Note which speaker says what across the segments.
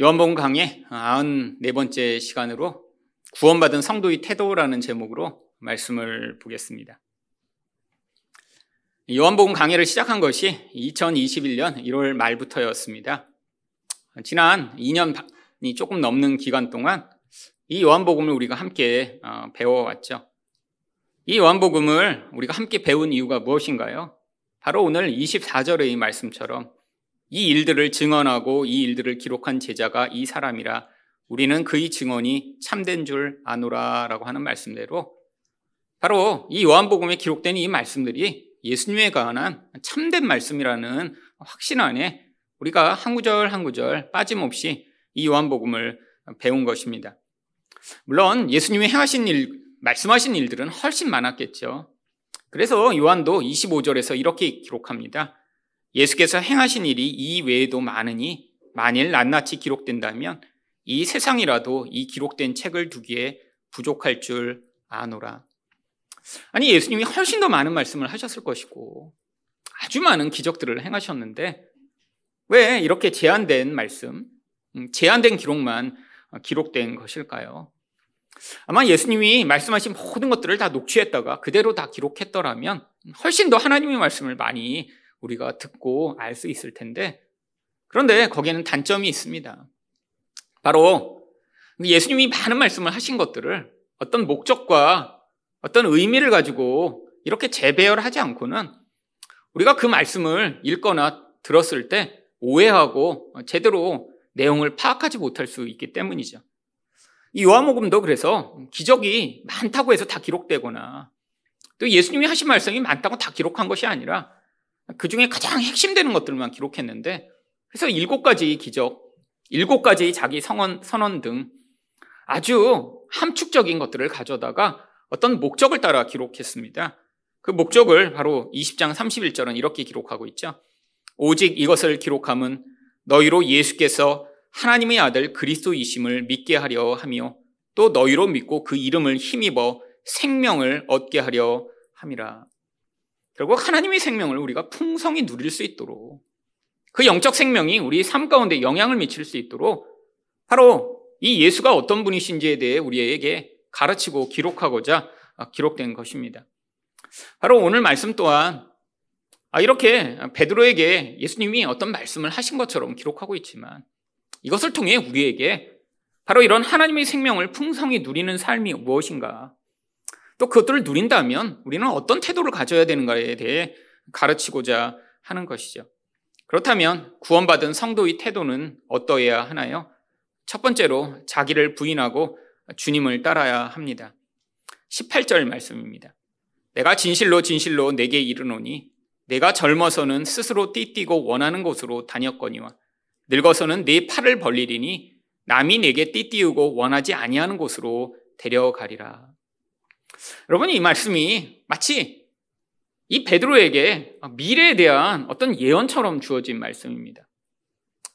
Speaker 1: 요한복음 강의 94번째 시간으로 구원받은 성도의 태도라는 제목으로 말씀을 보겠습니다. 요한복음 강의를 시작한 것이 2021년 1월 말부터였습니다. 지난 2년이 조금 넘는 기간 동안 이 요한복음을 우리가 함께 어, 배워왔죠. 이 요한복음을 우리가 함께 배운 이유가 무엇인가요? 바로 오늘 24절의 말씀처럼 이 일들을 증언하고 이 일들을 기록한 제자가 이 사람이라 우리는 그의 증언이 참된 줄 아노라라고 하는 말씀대로 바로 이 요한복음에 기록된 이 말씀들이 예수님에 관한 참된 말씀이라는 확신 안에 우리가 한 구절 한 구절 빠짐없이 이 요한복음을 배운 것입니다. 물론 예수님이 행하신 일, 말씀하신 일들은 훨씬 많았겠죠. 그래서 요한도 25절에서 이렇게 기록합니다. 예수께서 행하신 일이 이 외에도 많으니 만일 낱낱이 기록된다면 이 세상이라도 이 기록된 책을 두기에 부족할 줄 아노라. 아니, 예수님이 훨씬 더 많은 말씀을 하셨을 것이고 아주 많은 기적들을 행하셨는데 왜 이렇게 제한된 말씀, 음, 제한된 기록만 기록된 것일까요? 아마 예수님이 말씀하신 모든 것들을 다 녹취했다가 그대로 다 기록했더라면 훨씬 더 하나님의 말씀을 많이 우리가 듣고 알 수 있을 텐데 그런데 거기에는 단점이 있습니다. 바로 예수님이 많은 말씀을 하신 것들을 어떤 목적과 어떤 의미를 가지고 이렇게 재배열하지 않고는 우리가 그 말씀을 읽거나 들었을 때 오해하고 제대로 내용을 파악하지 못할 수 있기 때문이죠. 이 요한복음도 그래서 기적이 많다고 해서 다 기록되거나 또 예수님이 하신 말씀이 많다고 다 기록한 것이 아니라 그 중에 가장 핵심되는 것들만 기록했는데 그래서 일곱 가지 기적, 일곱 가지 자기 성원, 선언 등 아주 함축적인 것들을 가져다가 어떤 목적을 따라 기록했습니다. 그 목적을 바로 20장 31절은 이렇게 기록하고 있죠. 오직 이것을 기록함은 너희로 예수께서 하나님의 아들 그리스도이심을 믿게 하려 하며 또 너희로 믿고 그 이름을 힘입어 생명을 얻게 하려 함이라. 결국 하나님의 생명을 우리가 풍성히 누릴 수 있도록 그 영적 생명이 우리 삶 가운데 영향을 미칠 수 있도록 바로 이 예수가 어떤 분이신지에 대해 우리에게 가르치고 기록하고자 기록된 것입니다. 바로 오늘 말씀 또한 아, 이렇게 베드로에게 예수님이 어떤 말씀을 하신 것처럼 기록하고 있지만 이것을 통해 우리에게 바로 이런 하나님의 생명을 풍성히 누리는 삶이 무엇인가 또 그것들을 누린다면 우리는 어떤 태도를 가져야 되는가에 대해 가르치고자 하는 것이죠. 그렇다면 구원받은 성도의 태도는 어떠해야 하나요? 첫 번째로 자기를 부인하고 주님을 따라야 합니다. 18절 말씀입니다. 내가 진실로 진실로 내게 이르노니 내가 젊어서는 스스로 띠띠고 원하는 곳으로 다녔거니와 늙어서는 내 팔을 벌리리니 남이 내게 띠띠우고 원하지 아니하는 곳으로 데려가리라. 여러분 이 말씀이 마치 이 베드로에게 미래에 대한 어떤 예언처럼 주어진 말씀입니다.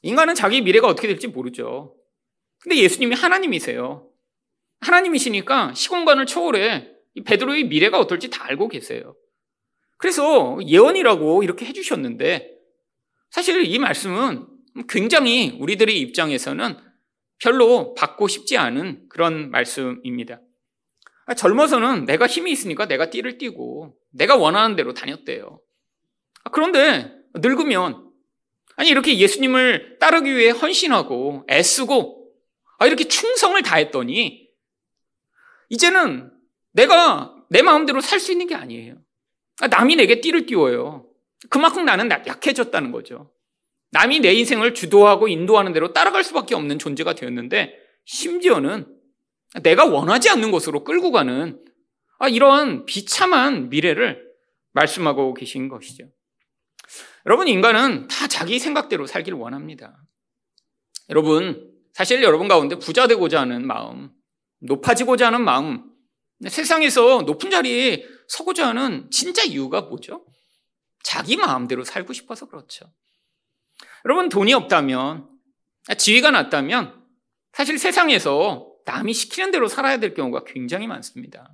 Speaker 1: 인간은 자기 미래가 어떻게 될지 모르죠. 근데 예수님이 하나님이세요. 하나님이시니까 시공간을 초월해 베드로의 미래가 어떨지 다 알고 계세요. 그래서 예언이라고 이렇게 해주셨는데 사실 이 말씀은 굉장히 우리들의 입장에서는 별로 받고 싶지 않은 그런 말씀입니다. 아, 젊어서는 내가 힘이 있으니까 내가 띠를 띠고 내가 원하는 대로 다녔대요. 아, 그런데 늙으면 아니 이렇게 예수님을 따르기 위해 헌신하고 애쓰고 아, 이렇게 충성을 다했더니 이제는 내가 내 마음대로 살 수 있는 게 아니에요. 남이 내게 띠를 띄워요. 그만큼 나는 약해졌다는 거죠. 남이 내 인생을 주도하고 인도하는 대로 따라갈 수밖에 없는 존재가 되었는데 심지어는 내가 원하지 않는 곳으로 끌고 가는 아, 이런 비참한 미래를 말씀하고 계신 것이죠. 여러분, 인간은 다 자기 생각대로 살기를 원합니다. 여러분, 사실 여러분 가운데 부자 되고자 하는 마음, 높아지고자 하는 마음, 세상에서 높은 자리에 서고자 하는 진짜 이유가 뭐죠? 자기 마음대로 살고 싶어서 그렇죠. 여러분, 돈이 없다면, 지위가 낮다면, 사실 세상에서 남이 시키는 대로 살아야 될 경우가 굉장히 많습니다.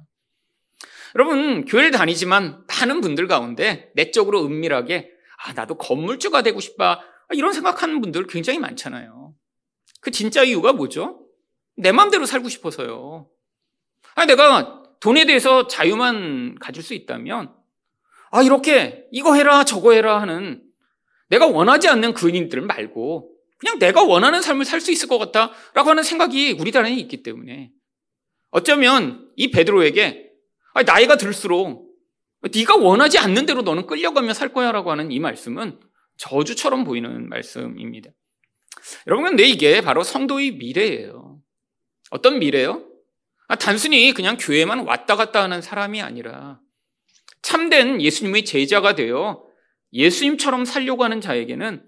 Speaker 1: 여러분, 교회를 다니지만 많은 분들 가운데 내적으로 은밀하게, 아, 나도 건물주가 되고 싶다. 이런 생각하는 분들 굉장히 많잖아요. 그 진짜 이유가 뭐죠? 내 마음대로 살고 싶어서요. 아, 내가 돈에 대해서 자유만 가질 수 있다면, 아, 이렇게 이거 해라, 저거 해라 하는 내가 원하지 않는 그인들 말고 그냥 내가 원하는 삶을 살 수 있을 것 같다 라고 하는 생각이 우리 안에 있기 때문에 어쩌면 이 베드로에게 아, 나이가 들수록 네가 원하지 않는 대로 너는 끌려가며 살 거야 라고 하는 이 말씀은 저주처럼 보이는 말씀입니다. 여러분, 근데 이게 바로 성도의 미래예요. 어떤 미래요? 아, 단순히 그냥 교회만 왔다 갔다 하는 사람이 아니라 참된 예수님의 제자가 되어 예수님처럼 살려고 하는 자에게는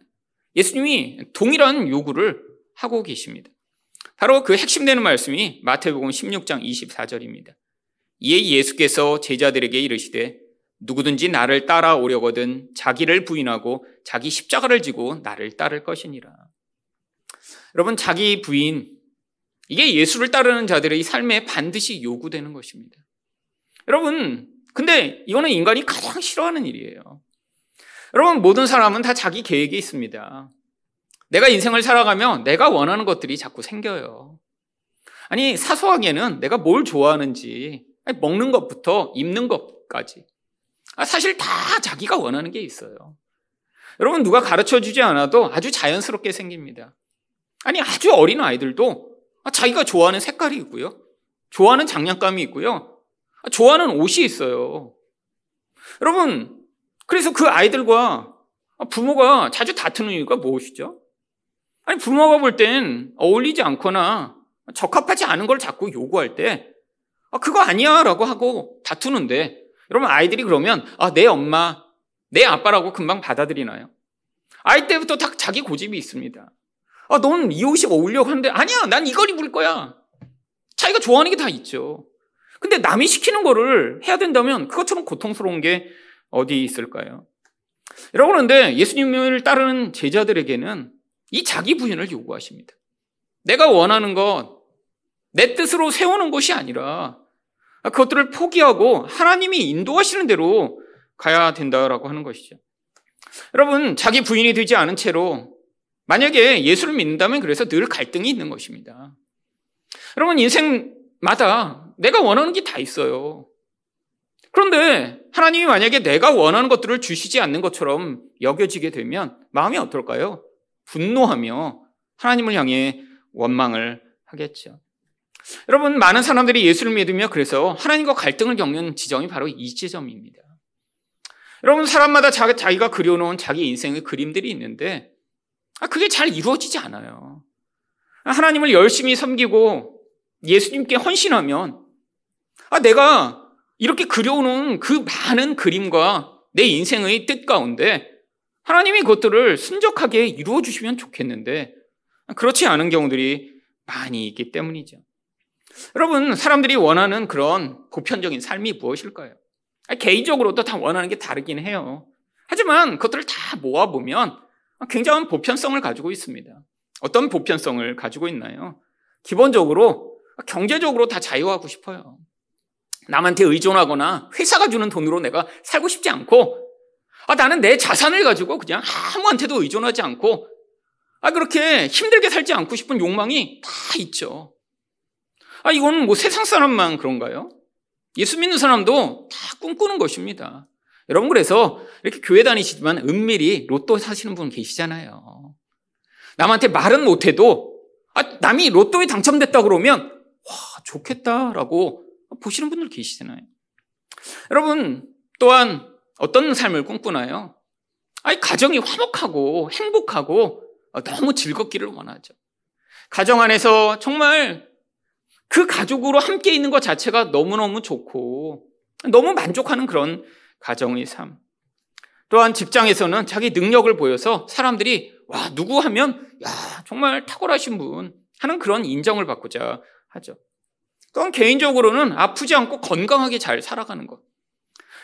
Speaker 1: 예수님이 동일한 요구를 하고 계십니다. 바로 그 핵심되는 말씀이 마태복음 16장 24절입니다. 이에 예수께서 제자들에게 이르시되 누구든지 나를 따라오려거든 자기를 부인하고 자기 십자가를 지고 나를 따를 것이니라. 여러분 자기 부인 이게 예수를 따르는 자들의 삶에 반드시 요구되는 것입니다. 여러분 근데 이거는 인간이 가장 싫어하는 일이에요. 여러분 모든 사람은 다 자기 계획이 있습니다. 내가 인생을 살아가면 내가 원하는 것들이 자꾸 생겨요. 아니 사소하게는 내가 뭘 좋아하는지 먹는 것부터 입는 것까지 아, 사실 다 자기가 원하는 게 있어요. 여러분 누가 가르쳐 주지 않아도 아주 자연스럽게 생깁니다. 아니 아주 어린 아이들도 아, 자기가 좋아하는 색깔이 있고요. 좋아하는 장난감이 있고요. 아, 좋아하는 옷이 있어요. 여러분 그래서 그 아이들과 부모가 자주 다투는 이유가 무엇이죠? 아니 부모가 볼 땐 어울리지 않거나 적합하지 않은 걸 자꾸 요구할 때 아, 그거 아니야 라고 하고 다투는데 여러분 아이들이 그러면 아, 내 엄마, 내 아빠라고 금방 받아들이나요? 아이 때부터 다 자기 고집이 있습니다. 아, 넌 이 옷이 어울려 하는데 아니야, 난 이걸 입을 거야. 자기가 좋아하는 게 다 있죠. 근데 남이 시키는 거를 해야 된다면 그것처럼 고통스러운 게 어디 있을까요? 여러분, 그런데 예수님을 따르는 제자들에게는 이 자기 부인을 요구하십니다. 내가 원하는 것, 내 뜻으로 세우는 것이 아니라 그것들을 포기하고 하나님이 인도하시는 대로 가야 된다라고 하는 것이죠. 여러분, 자기 부인이 되지 않은 채로 만약에 예수를 믿는다면 그래서 늘 갈등이 있는 것입니다. 여러분, 인생마다 내가 원하는 게 다 있어요. 그런데 하나님이 만약에 내가 원하는 것들을 주시지 않는 것처럼 여겨지게 되면 마음이 어떨까요? 분노하며 하나님을 향해 원망을 하겠죠. 여러분, 많은 사람들이 예수를 믿으며 그래서 하나님과 갈등을 겪는 지점이 바로 이 지점입니다. 여러분, 사람마다 자 기가 그려놓은 자기 인생의 그림들이 있는데, 아, 그게 잘 이루어지지 않아요. 하나님을 열심히 섬기고 예수님께 헌신하면, 아, 내가 이렇게 그려놓은 그 많은 그림과 내 인생의 뜻 가운데 하나님이 그것들을 순적하게 이루어 주시면 좋겠는데, 그렇지 않은 경우들이 많이 있기 때문이죠. 여러분, 사람들이 원하는 그런 보편적인 삶이 무엇일까요? 개인적으로도 다 원하는 게 다르긴 해요. 하지만 그것들을 다 모아보면 굉장한 보편성을 가지고 있습니다. 어떤 보편성을 가지고 있나요? 기본적으로 경제적으로 다 자유하고 싶어요. 남한테 의존하거나 회사가 주는 돈으로 내가 살고 싶지 않고 아, 나는 내 자산을 가지고 그냥 아무한테도 의존하지 않고 아, 그렇게 힘들게 살지 않고 싶은 욕망이 다 있죠. 아, 이거는 뭐 세상 사람만 그런가요? 예수 믿는 사람도 다 꿈꾸는 것입니다. 여러분, 그래서 이렇게 교회 다니시지만 은밀히 로또 사시는 분 계시잖아요. 남한테 말은 못해도, 아, 남이 로또에 당첨됐다 그러면, 와, 좋겠다라고 보시는 분들 계시잖아요. 여러분, 또한 어떤 삶을 꿈꾸나요? 아니, 가정이 화목하고 행복하고 너무 즐겁기를 원하죠. 가정 안에서 정말 그 가족으로 함께 있는 것 자체가 너무너무 좋고 너무 만족하는 그런 가정의 삶. 또한 직장에서는 자기 능력을 보여서 사람들이 와, 누구 하면 야, 정말 탁월하신 분 하는 그런 인정을 받고자 하죠. 또한 개인적으로는 아프지 않고 건강하게 잘 살아가는 것.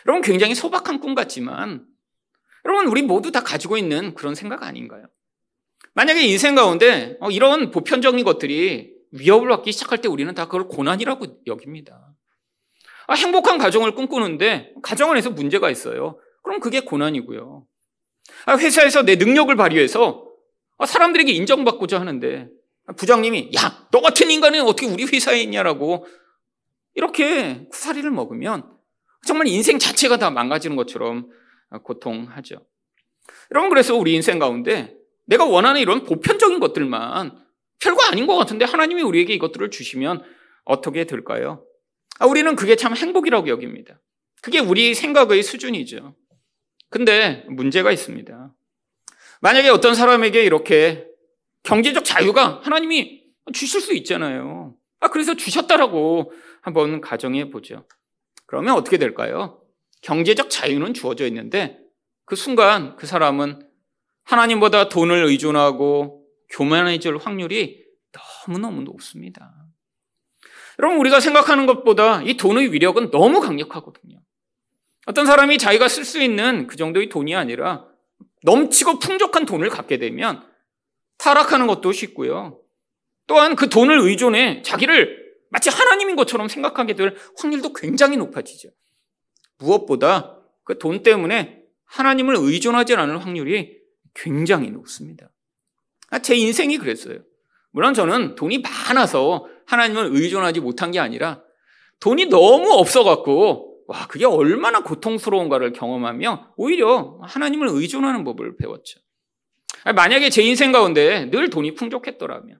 Speaker 1: 여러분 굉장히 소박한 꿈 같지만 여러분 우리 모두 다 가지고 있는 그런 생각 아닌가요? 만약에 인생 가운데 어, 이런 보편적인 것들이 위협을 받기 시작할 때 우리는 다 그걸 고난이라고 여깁니다. 아, 행복한 가정을 꿈꾸는데 가정 안에서 문제가 있어요. 그럼 그게 고난이고요. 아, 회사에서 내 능력을 발휘해서 아, 사람들에게 인정받고자 하는데 부장님이 야, 너 같은 인간은 어떻게 우리 회사에 있냐라고 이렇게 쿠사리를 먹으면 정말 인생 자체가 다 망가지는 것처럼 고통하죠. 여러분 그래서 우리 인생 가운데 내가 원하는 이런 보편적인 것들만 별거 아닌 것 같은데 하나님이 우리에게 이것들을 주시면 어떻게 될까요? 아, 우리는 그게 참 행복이라고 여깁니다. 그게 우리 생각의 수준이죠. 근데 문제가 있습니다. 만약에 어떤 사람에게 이렇게 경제적 자유가 하나님이 주실 수 있잖아요. 아, 그래서 주셨다라고 한번 가정해 보죠. 그러면 어떻게 될까요? 경제적 자유는 주어져 있는데 그 순간 그 사람은 하나님보다 돈을 의존하고 교만해질 확률이 너무너무 높습니다. 여러분, 우리가 생각하는 것보다 이 돈의 위력은 너무 강력하거든요. 어떤 사람이 자기가 쓸 수 있는 그 정도의 돈이 아니라 넘치고 풍족한 돈을 갖게 되면 타락하는 것도 쉽고요. 또한 그 돈을 의존해 자기를 마치 하나님인 것처럼 생각하게 될 확률도 굉장히 높아지죠. 무엇보다 그 돈 때문에 하나님을 의존하지 않을 확률이 굉장히 높습니다. 아, 제 인생이 그랬어요. 물론 저는 돈이 많아서 하나님을 의존하지 못한 게 아니라 돈이 너무 없어갖고 와 그게 얼마나 고통스러운가를 경험하며 오히려 하나님을 의존하는 법을 배웠죠. 만약에 제 인생 가운데 늘 돈이 풍족했더라면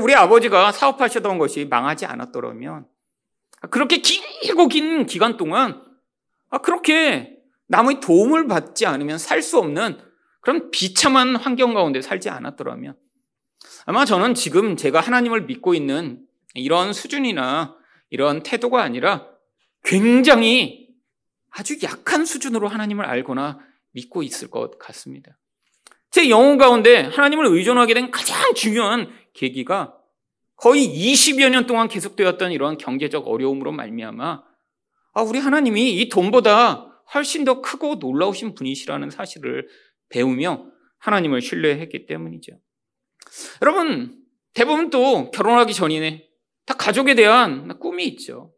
Speaker 1: 우리 아버지가 사업하시던 것이 망하지 않았더라면 그렇게 길고 긴 기간 동안 그렇게 남의 도움을 받지 않으면 살 수 없는 그런 비참한 환경 가운데 살지 않았더라면 아마 저는 지금 제가 하나님을 믿고 있는 이런 수준이나 이런 태도가 아니라 굉장히 아주 약한 수준으로 하나님을 알거나 믿고 있을 것 같습니다. 제 영혼 가운데 하나님을 의존하게 된 가장 중요한 계기가 거의 20여 년 동안 계속되었던 이런 경제적 어려움으로 말미암아 아, 우리 하나님이 이 돈보다 훨씬 더 크고 놀라우신 분이시라는 사실을 배우며 하나님을 신뢰했기 때문이죠. 여러분, 대부분 또 결혼하기 전이네. 다 가족에 대한 꿈이 있죠.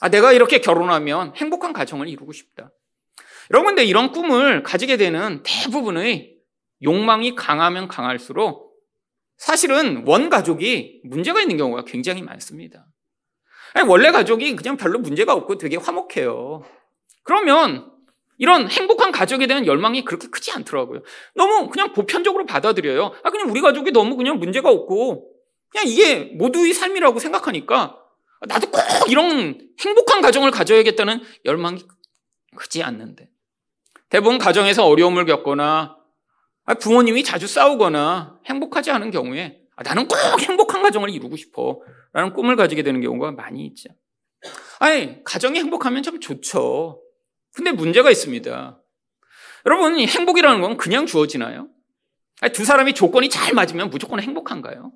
Speaker 1: 아, 내가 이렇게 결혼하면 행복한 가정을 이루고 싶다. 여러분, 근데 이런 꿈을 가지게 되는 대부분의 욕망이 강하면 강할수록 사실은 원 가족이 문제가 있는 경우가 굉장히 많습니다. 아니, 원래 가족이 그냥 별로 문제가 없고 되게 화목해요. 그러면 이런 행복한 가족에 대한 열망이 그렇게 크지 않더라고요. 너무 그냥 보편적으로 받아들여요. 아, 그냥 우리 가족이 너무 그냥 문제가 없고, 그냥 이게 모두의 삶이라고 생각하니까, 나도 꼭 이런 행복한 가정을 가져야겠다는 열망이 크지 않는데. 대부분 가정에서 어려움을 겪거나, 아, 부모님이 자주 싸우거나 행복하지 않은 경우에, 아, 나는 꼭 행복한 가정을 이루고 싶어. 라는 꿈을 가지게 되는 경우가 많이 있죠. 아니, 가정이 행복하면 참 좋죠. 근데 문제가 있습니다. 여러분, 행복이라는 건 그냥 주어지나요? 두 사람이 조건이 잘 맞으면 무조건 행복한가요?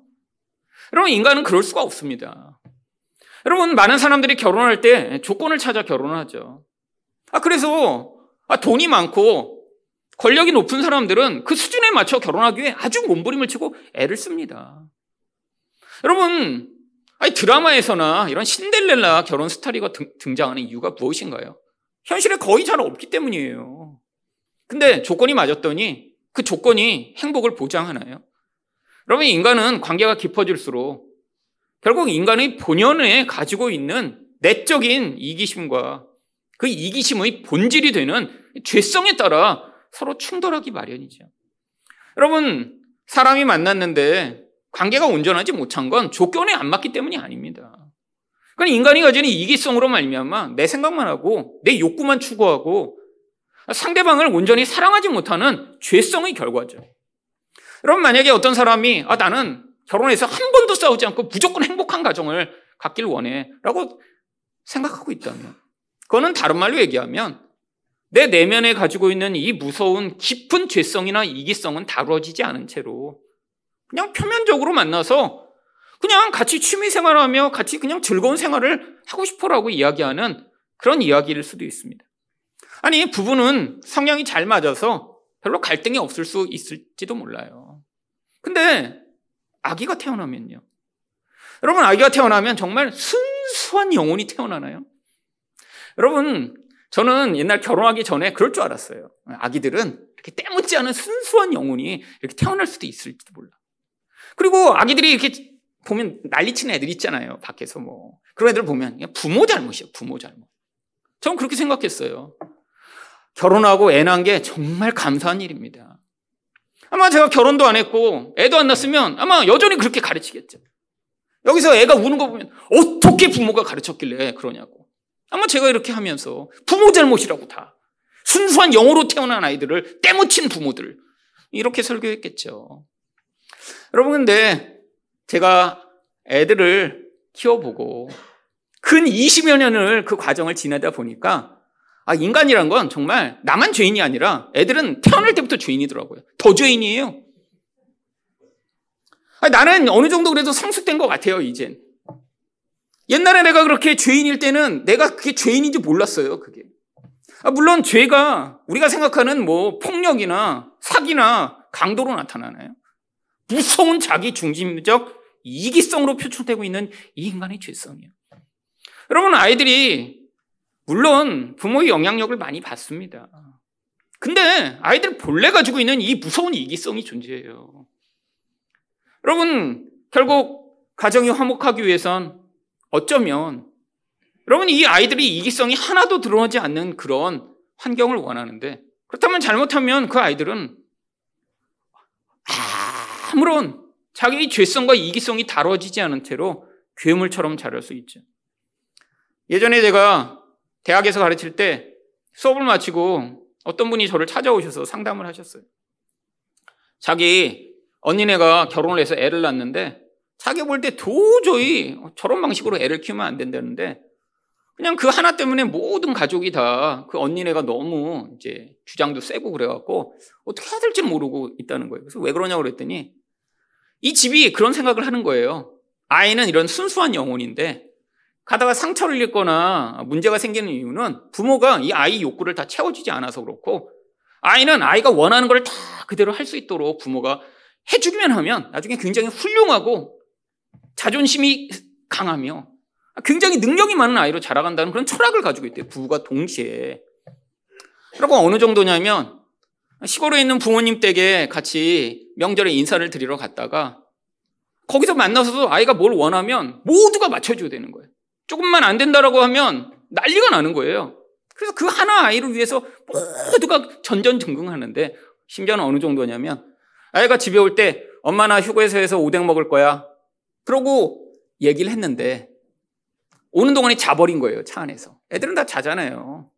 Speaker 1: 여러분, 인간은 그럴 수가 없습니다. 여러분, 많은 사람들이 결혼할 때 조건을 찾아 결혼하죠. 아, 그래서 아, 돈이 많고 권력이 높은 사람들은 그 수준에 맞춰 결혼하기 위해 아주 몸부림을 치고 애를 씁니다. 여러분, 아니, 드라마에서나 이런 신데렐라 결혼 스타리가 등 장하는 이유가 무엇인가요? 현실에 거의 잘 없기 때문이에요. 근데 조건이 맞았더니 그 조건이 행복을 보장하나요? 여러분, 인간은 관계가 깊어질수록 결국 인간의 본연에 가지고 있는 내적인 이기심과 그 이기심의 본질이 되는 죄성에 따라 서로 충돌하기 마련이죠. 여러분, 사람이 만났는데 관계가 온전하지 못한 건 조건에 안 맞기 때문이 아닙니다. 그러니까 인간이 가지는 이기성으로 말미암아 내 생각만 하고 내 욕구만 추구하고 상대방을 온전히 사랑하지 못하는 죄성의 결과죠. 여러분 만약에 어떤 사람이 아 나는 결혼해서 한 번도 싸우지 않고 무조건 행복한 가정을 갖길 원해라고 생각하고 있다면 그거는 다른 말로 얘기하면 내 내면에 가지고 있는 이 무서운 깊은 죄성이나 이기성은 다루어지지 않은 채로 그냥 표면적으로 만나서 그냥 같이 취미 생활하며 같이 그냥 즐거운 생활을 하고 싶어라고 이야기하는 그런 이야기일 수도 있습니다. 아니, 부부는 성향이 잘 맞아서 별로 갈등이 없을 수 있을지도 몰라요. 근데 아기가 태어나면요. 여러분, 아기가 태어나면 정말 순수한 영혼이 태어나나요? 여러분, 저는 옛날 결혼하기 전에 그럴 줄 알았어요. 아기들은 이렇게 때묻지 않은 순수한 영혼이 이렇게 태어날 수도 있을지도 몰라. 그리고 아기들이 이렇게 보면 난리치는 애들 있잖아요. 밖에서 뭐. 그런 애들 보면 부모 잘못이에요. 부모 잘못. 저는 그렇게 생각했어요. 결혼하고 애 낳은 게 정말 감사한 일입니다. 아마 제가 결혼도 안 했고 애도 안 낳았으면 아마 여전히 그렇게 가르치겠죠. 여기서 애가 우는 거 보면 어떻게 부모가 가르쳤길래 그러냐고. 아마 제가 이렇게 하면서 부모 잘못이라고 다. 순수한 영어로 태어난 아이들을 때묻힌 부모들. 이렇게 설교했겠죠. 여러분, 근데 제가 애들을 키워보고 근 20여 년을 그 과정을 지나다 보니까 아, 인간이란 건 정말 나만 죄인이 아니라 애들은 태어날 때부터 죄인이더라고요. 더 죄인이에요. 아니, 나는 어느 정도 그래도 성숙된 것 같아요, 이젠. 옛날에 내가 그렇게 죄인일 때는 내가 그게 죄인인지 몰랐어요, 그게. 아, 물론 죄가 우리가 생각하는 뭐 폭력이나 사기나 강도로 나타나나요? 무서운 자기 중심적 이기성으로 표출되고 있는 이 인간의 죄성이에요. 여러분, 아이들이 물론 부모의 영향력을 많이 받습니다. 근데 아이들 본래 가지고 있는 이 무서운 이기성이 존재해요. 여러분, 결국 가정이 화목하기 위해선 어쩌면 여러분 이 아이들이 이기성이 하나도 드러나지 않는 그런 환경을 원하는데 그렇다면 잘못하면 그 아이들은 아무런 자기의 죄성과 이기성이 다뤄지지 않은 채로 괴물처럼 자랄 수 있죠. 예전에 제가 대학에서 가르칠 때 수업을 마치고 어떤 분이 저를 찾아오셔서 상담을 하셨어요. 자기 언니네가 결혼을 해서 애를 낳는데 자기 볼때 도저히 저런 방식으로 애를 키우면 안 된다는데 그냥 그 하나 때문에 모든 가족이 다 그 언니네가 너무 이제 주장도 세고 그래갖고 어떻게 해야 될지 모르고 있다는 거예요. 그래서 왜 그러냐고 그랬더니 이 집이 그런 생각을 하는 거예요. 아이는 이런 순수한 영혼인데 가다가 상처를 입거나 문제가 생기는 이유는 부모가 이 아이 욕구를 다 채워주지 않아서 그렇고 아이는 아이가 원하는 걸 다 그대로 할 수 있도록 부모가 해주기만 하면 나중에 굉장히 훌륭하고 자존심이 강하며 굉장히 능력이 많은 아이로 자라간다는 그런 철학을 가지고 있대요. 부부가 동시에. 그리고 어느 정도냐면 시골에 있는 부모님 댁에 같이 명절에 인사를 드리러 갔다가 거기서 만나서도 아이가 뭘 원하면 모두가 맞춰줘야 되는 거예요. 조금만 안 된다라고 하면 난리가 나는 거예요. 그래서 그 하나 아이를 위해서 모두가 전전긍긍하는데 심지어는 어느 정도냐면 아이가 집에 올 때 엄마 나 휴게소에서 오뎅 먹을 거야. 그러고 얘기를 했는데 오는 동안에 자버린 거예요. 차 안에서. 애들은 다 자잖아요.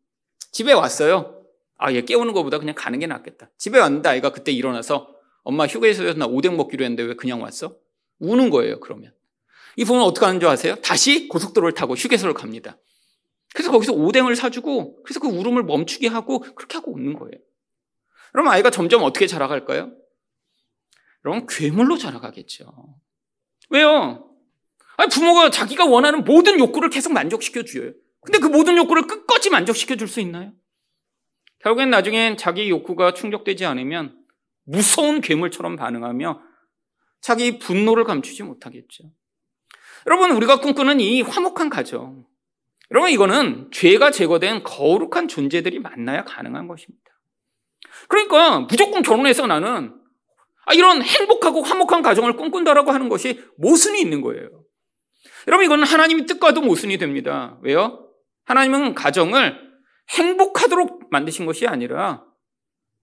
Speaker 1: 집에 왔어요. 아, 얘 깨우는 것보다 그냥 가는 게 낫겠다. 집에 왔는데 아이가 그때 일어나서 엄마 휴게소에서 나 오뎅 먹기로 했는데 왜 그냥 왔어? 우는 거예요, 그러면. 이 부모는 어떻게 하는 줄 아세요? 다시 고속도로를 타고 휴게소를 갑니다. 그래서 거기서 오뎅을 사주고, 그래서 그 울음을 멈추게 하고, 그렇게 하고 웃는 거예요. 그럼 아이가 점점 어떻게 자라갈까요? 여러분, 괴물로 자라가겠죠. 왜요? 아니, 부모가 자기가 원하는 모든 욕구를 계속 만족시켜 줘요. 근데 그 모든 욕구를 끝까지 만족시켜 줄 수 있나요? 결국엔 나중엔 자기 욕구가 충족되지 않으면 무서운 괴물처럼 반응하며 자기 분노를 감추지 못하겠죠. 여러분, 우리가 꿈꾸는 이 화목한 가정. 여러분, 이거는 죄가 제거된 거룩한 존재들이 만나야 가능한 것입니다. 그러니까 무조건 결혼해서 나는 아, 이런 행복하고 화목한 가정을 꿈꾼다라고 하는 것이 모순이 있는 거예요. 여러분, 이거는 하나님의 뜻과도 모순이 됩니다. 왜요? 하나님은 가정을 행복하도록 만드신 것이 아니라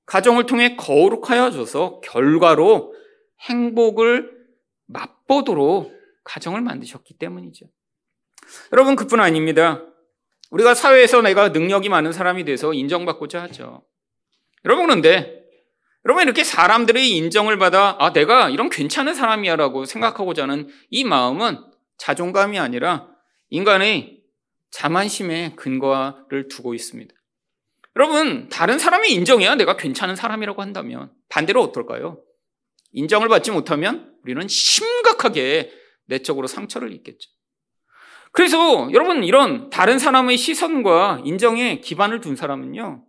Speaker 1: 가정을 통해 거룩하여져서 결과로 행복을 맛보도록 가정을 만드셨기 때문이죠. 여러분, 그뿐 아닙니다. 우리가 사회에서 내가 능력이 많은 사람이 돼서 인정받고자 하죠. 여러분, 그런데 여러분, 이렇게 사람들의 인정을 받아, 아, 내가 이런 괜찮은 사람이야 라고 생각하고자 하는 이 마음은 자존감이 아니라 인간의 자만심의 근거를 두고 있습니다. 여러분, 다른 사람이 인정해야 내가 괜찮은 사람이라고 한다면 반대로 어떨까요? 인정을 받지 못하면 우리는 심각하게 내적으로 상처를 입겠죠. 그래서 여러분 이런 다른 사람의 시선과 인정에 기반을 둔 사람은요.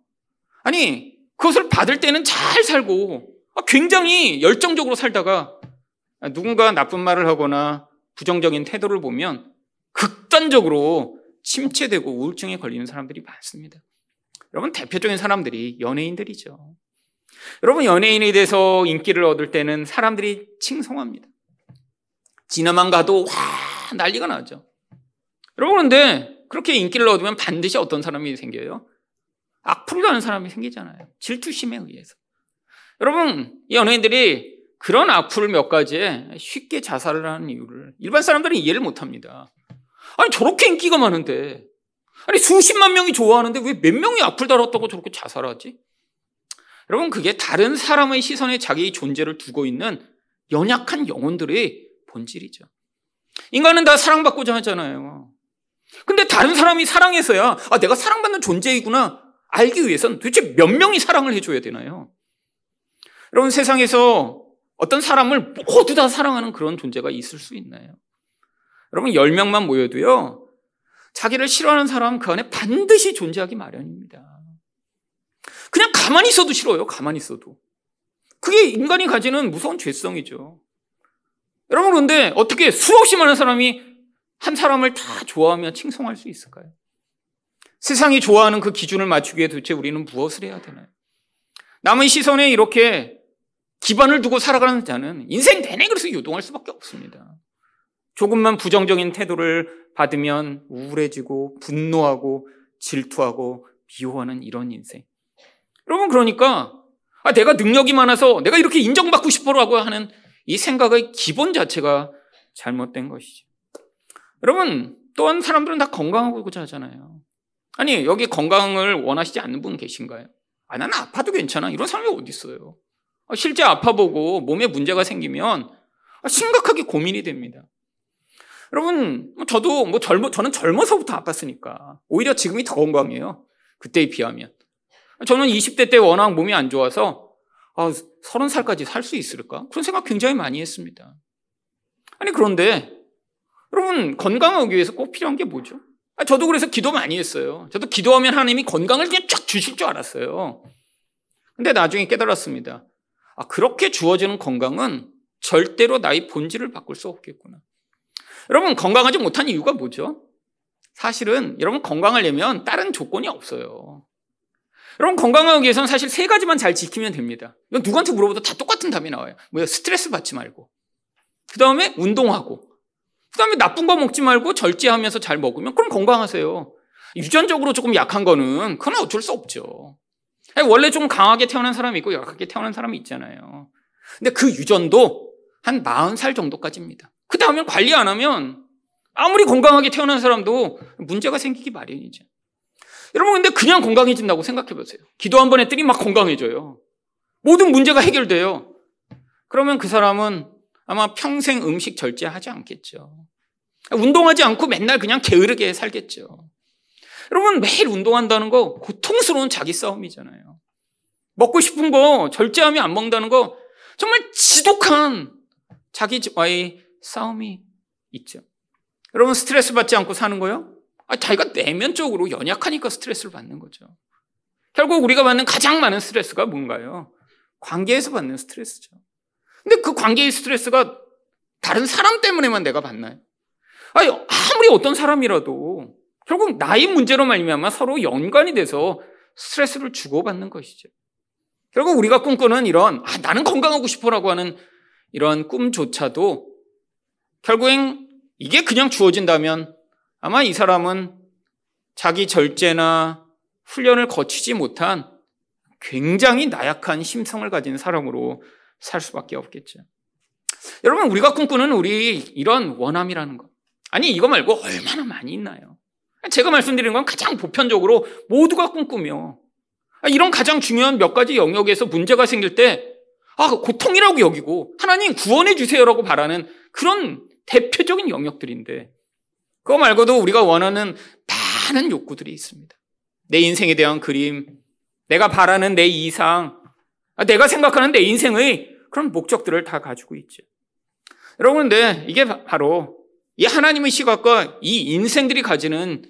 Speaker 1: 아니 그것을 받을 때는 잘 살고 아, 굉장히 열정적으로 살다가 누군가 나쁜 말을 하거나 부정적인 태도를 보면 극단적으로 침체되고 우울증에 걸리는 사람들이 많습니다. 여러분 대표적인 사람들이 연예인들이죠. 여러분 연예인에 대해서 인기를 얻을 때는 사람들이 칭송합니다. 지나만 가도 와 난리가 나죠. 여러분 그런데 그렇게 인기를 얻으면 반드시 어떤 사람이 생겨요? 악플을 하는 사람이 생기잖아요. 질투심에 의해서. 여러분 이 연예인들이 그런 악플 몇 가지에 쉽게 자살을 하는 이유를 일반 사람들은 이해를 못 합니다. 아니 저렇게 인기가 많은데 아니 수십만 명이 좋아하는데 왜 몇 명이 악플 달았다고 저렇게 자살하지? 여러분 그게 다른 사람의 시선에 자기 존재를 두고 있는 연약한 영혼들의 본질이죠. 인간은 다 사랑받고자 하잖아요. 근데 다른 사람이 사랑해서야 아 내가 사랑받는 존재이구나 알기 위해선 도대체 몇 명이 사랑을 해줘야 되나요? 여러분 세상에서 어떤 사람을 모두 다 사랑하는 그런 존재가 있을 수 있나요? 여러분 10명만 모여도요. 자기를 싫어하는 사람 그 안에 반드시 존재하기 마련입니다. 그냥 가만히 있어도 싫어요. 가만히 있어도. 그게 인간이 가지는 무서운 죄성이죠. 여러분 그런데 어떻게 수없이 많은 사람이 한 사람을 다 좋아하며 칭송할 수 있을까요? 세상이 좋아하는 그 기준을 맞추기 위해 도대체 우리는 무엇을 해야 되나요? 남의 시선에 이렇게 기반을 두고 살아가는 자는 인생 내내 그래서 요동할 수밖에 없습니다. 조금만 부정적인 태도를 받으면 우울해지고 분노하고 질투하고 미워하는 이런 인생. 여러분 그러니까 아, 내가 능력이 많아서 내가 이렇게 인정받고 싶어라고 하는 이 생각의 기본 자체가 잘못된 것이죠. 여러분 또한 사람들은 다 건강하고자 하잖아요. 아니 여기 건강을 원하시지 않는 분 계신가요? 아 나는 아파도 괜찮아 이런 사람이 어디 있어요? 아, 실제 아파보고 몸에 문제가 생기면 아, 심각하게 고민이 됩니다. 여러분, 뭐 저도 뭐 젊어, 저는 젊어서부터 아팠으니까. 오히려 지금이 더 건강해요. 그때에 비하면. 저는 20대 때 워낙 몸이 안 좋아서, 아, 30살까지 살 수 있을까? 그런 생각 굉장히 많이 했습니다. 아니, 그런데, 여러분, 건강하기 위해서 꼭 필요한 게 뭐죠? 아, 저도 그래서 기도 많이 했어요. 저도 기도하면 하나님이 건강을 그냥 쫙 주실 줄 알았어요. 근데 나중에 깨달았습니다. 아, 그렇게 주어지는 건강은 절대로 나의 본질을 바꿀 수 없겠구나. 여러분 건강하지 못한 이유가 뭐죠? 사실은 여러분 건강하려면 다른 조건이 없어요. 여러분 건강하기 위해서는 사실 세 가지만 잘 지키면 됩니다. 이건 누구한테 물어봐도 다 똑같은 답이 나와요. 뭐야 스트레스 받지 말고. 그 다음에 운동하고. 그 다음에 나쁜 거 먹지 말고 절제하면서 잘 먹으면 그럼 건강하세요. 유전적으로 조금 약한 거는 그건 어쩔 수 없죠. 원래 좀 강하게 태어난 사람이 있고 약하게 태어난 사람이 있잖아요. 근데 그 유전도 한 40살 정도까지입니다. 그 다음에 관리 안 하면 아무리 건강하게 태어난 사람도 문제가 생기기 마련이죠. 여러분, 근데 그냥 건강해진다고 생각해 보세요. 기도 한 번 했더니 막 건강해져요. 모든 문제가 해결돼요. 그러면 그 사람은 아마 평생 음식 절제하지 않겠죠. 운동하지 않고 맨날 그냥 게으르게 살겠죠. 여러분, 매일 운동한다는 거 고통스러운 자기 싸움이잖아요. 먹고 싶은 거 절제하며 안 먹는다는 거 정말 지독한 자기와의 싸움이 있죠. 여러분 스트레스 받지 않고 사는 거요? 아, 자기가 내면적으로 연약하니까 스트레스를 받는 거죠. 결국 우리가 받는 가장 많은 스트레스가 뭔가요? 관계에서 받는 스트레스죠. 근데 그 관계의 스트레스가 다른 사람 때문에만 내가 받나요? 아니, 아무리 어떤 사람이라도 결국 나의 문제로 말미암아 서로 연관이 돼서 스트레스를 주고받는 것이죠. 결국 우리가 꿈꾸는 이런 아, 나는 건강하고 싶어라고 하는 이런 꿈조차도 결국엔 이게 그냥 주어진다면 아마 이 사람은 자기 절제나 훈련을 거치지 못한 굉장히 나약한 심성을 가진 사람으로 살 수밖에 없겠죠. 여러분, 우리가 꿈꾸는 우리 이런 원함이라는 것. 아니, 이거 말고 얼마나 많이 있나요? 제가 말씀드리는 건 가장 보편적으로 모두가 꿈꾸며 이런 가장 중요한 몇 가지 영역에서 문제가 생길 때, 아, 고통이라고 여기고 하나님 구원해 주세요라고 바라는 그런 대표적인 영역들인데 그거 말고도 우리가 원하는 많은 욕구들이 있습니다. 내 인생에 대한 그림, 내가 바라는 내 이상, 아, 내가 생각하는 내 인생의 그런 목적들을 다 가지고 있죠. 여러분, 근데 이게 바로 이 하나님의 시각과 이 인생들이 가지는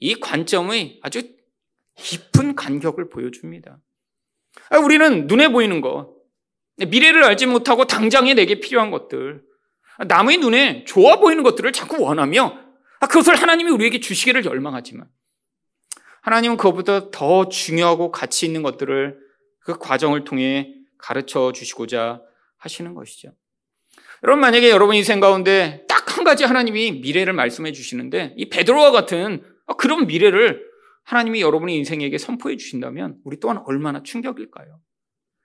Speaker 1: 이 관점의 아주 깊은 간격을 보여줍니다. 아, 우리는 눈에 보이는 것, 미래를 알지 못하고 당장에 내게 필요한 것들, 남의 눈에 좋아 보이는 것들을 자꾸 원하며 아, 그것을 하나님이 우리에게 주시기를 열망하지만 하나님은 그것보다 더 중요하고 가치 있는 것들을 그 과정을 통해 가르쳐 주시고자 하시는 것이죠. 여러분 만약에 여러분 인생 가운데 한 가지 하나님이 미래를 말씀해 주시는데 이 베드로와 같은 그런 미래를 하나님이 여러분의 인생에게 선포해 주신다면 우리 또한 얼마나 충격일까요?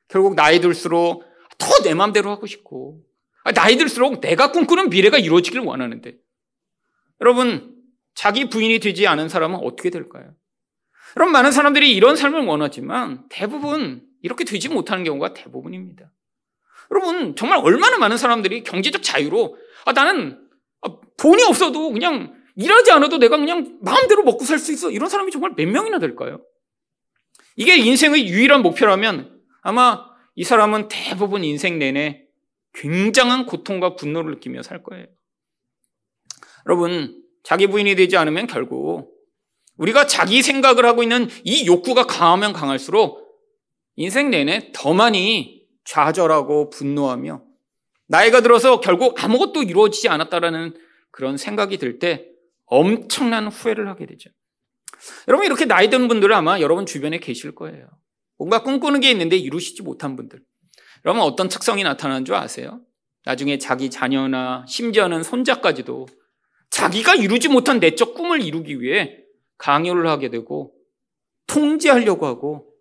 Speaker 1: 결국 나이 들수록 더 내 마음대로 하고 싶고 나이 들수록 내가 꿈꾸는 미래가 이루어지길 원하는데 여러분 자기 부인이 되지 않은 사람은 어떻게 될까요? 여러분 많은 사람들이 이런 삶을 원하지만 대부분 이렇게 되지 못하는 경우가 대부분입니다. 여러분 정말 얼마나 많은 사람들이 경제적 자유로 아, 나는 돈이 없어도 그냥 일하지 않아도 내가 그냥 마음대로 먹고 살 수 있어. 이런 사람이 정말 몇 명이나 될까요? 이게 인생의 유일한 목표라면 아마 이 사람은 대부분 인생 내내 굉장한 고통과 분노를 느끼며 살 거예요. 여러분, 자기 부인이 되지 않으면 결국 우리가 자기 생각을 하고 있는 이 욕구가 강하면 강할수록 인생 내내 더 많이 좌절하고 분노하며 나이가 들어서 결국 아무것도 이루어지지 않았다라는 그런 생각이 들 때 엄청난 후회를 하게 되죠. 여러분 이렇게 나이 든 분들은 아마 여러분 주변에 계실 거예요. 뭔가 꿈꾸는 게 있는데 이루시지 못한 분들. 여러분 어떤 특성이 나타나는 줄 아세요? 나중에 자기 자녀나 심지어는 손자까지도 자기가 이루지 못한 내적 꿈을 이루기 위해 강요를 하게 되고 통제하려고 하고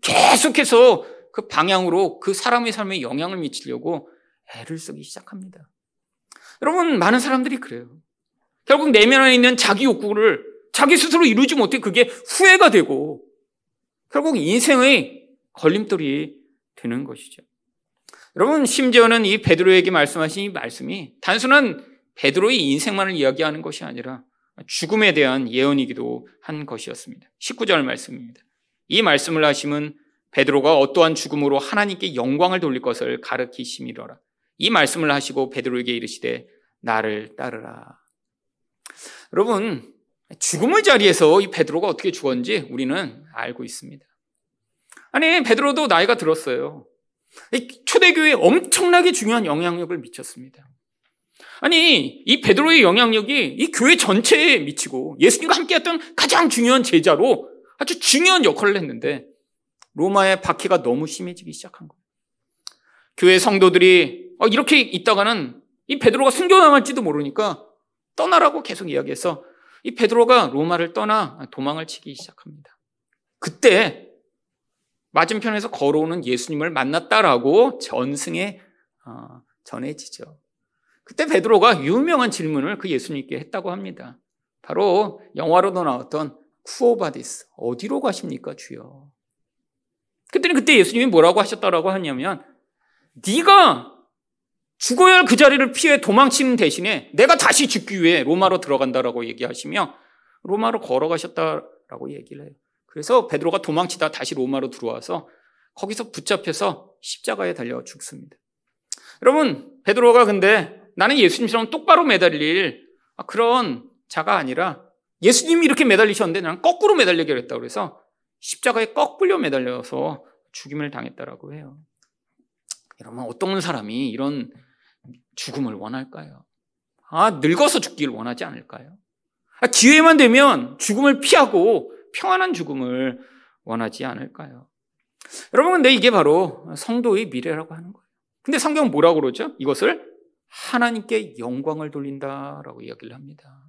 Speaker 1: 계속해서 그 방향으로 그 사람의 삶에 영향을 미치려고 애를 쓰기 시작합니다. 여러분, 많은 사람들이 그래요. 결국 내면 안에 있는 자기 욕구를 자기 스스로 이루지 못해 그게 후회가 되고 결국 인생의 걸림돌이 되는 것이죠. 여러분, 심지어는 이 베드로에게 말씀하신 이 말씀이 단순한 베드로의 인생만을 이야기하는 것이 아니라 죽음에 대한 예언이기도 한 것이었습니다. 19절 말씀입니다. 이 말씀을 하심은 베드로가 어떠한 죽음으로 하나님께 영광을 돌릴 것을 가르치심이로라. 이 말씀을 하시고 베드로에게 이르시되 나를 따르라. 여러분 죽음의 자리에서 이 베드로가 어떻게 죽었는지 우리는 알고 있습니다. 아니 베드로도 나이가 들었어요. 초대교회에 엄청나게 중요한 영향력을 미쳤습니다. 아니 이 베드로의 영향력이 이 교회 전체에 미치고 예수님과 함께했던 가장 중요한 제자로 아주 중요한 역할을 했는데 로마의 박해가 너무 심해지기 시작한 거예요. 교회 성도들이 어, 이렇게 있다가는 이 베드로가 숨겨나갈지도 모르니까 떠나라고 계속 이야기해서 이 베드로가 로마를 떠나 도망을 치기 시작합니다. 그때 맞은편에서 걸어오는 예수님을 만났다라고 전승에 어, 전해지죠. 그때 베드로가 유명한 질문을 그 예수님께 했다고 합니다. 바로 영화로도 나왔던 쿠오바디스 어디로 가십니까 주여? 그때는 그때 예수님이 뭐라고 하셨다라고 하냐면 네가 죽어야 할 그 자리를 피해 도망치는 대신에 내가 다시 죽기 위해 로마로 들어간다라고 얘기하시며 로마로 걸어가셨다라고 얘기를 해요. 그래서 베드로가 도망치다 다시 로마로 들어와서 거기서 붙잡혀서 십자가에 달려 죽습니다. 여러분, 베드로가 근데 나는 예수님처럼 똑바로 매달릴 그런 자가 아니라 예수님이 이렇게 매달리셨는데 나는 거꾸로 매달리기로 했다고 그래서 십자가에 거꾸로 매달려서 죽임을 당했다라고 해요. 여러분, 어떤 사람이 이런 죽음을 원할까요? 아, 늙어서 죽기를 원하지 않을까요? 아, 기회만 되면 죽음을 피하고 평안한 죽음을 원하지 않을까요? 여러분, 근데 이게 바로 성도의 미래라고 하는 거예요. 근데 성경은 뭐라고 그러죠? 이것을 하나님께 영광을 돌린다라고 이야기를 합니다.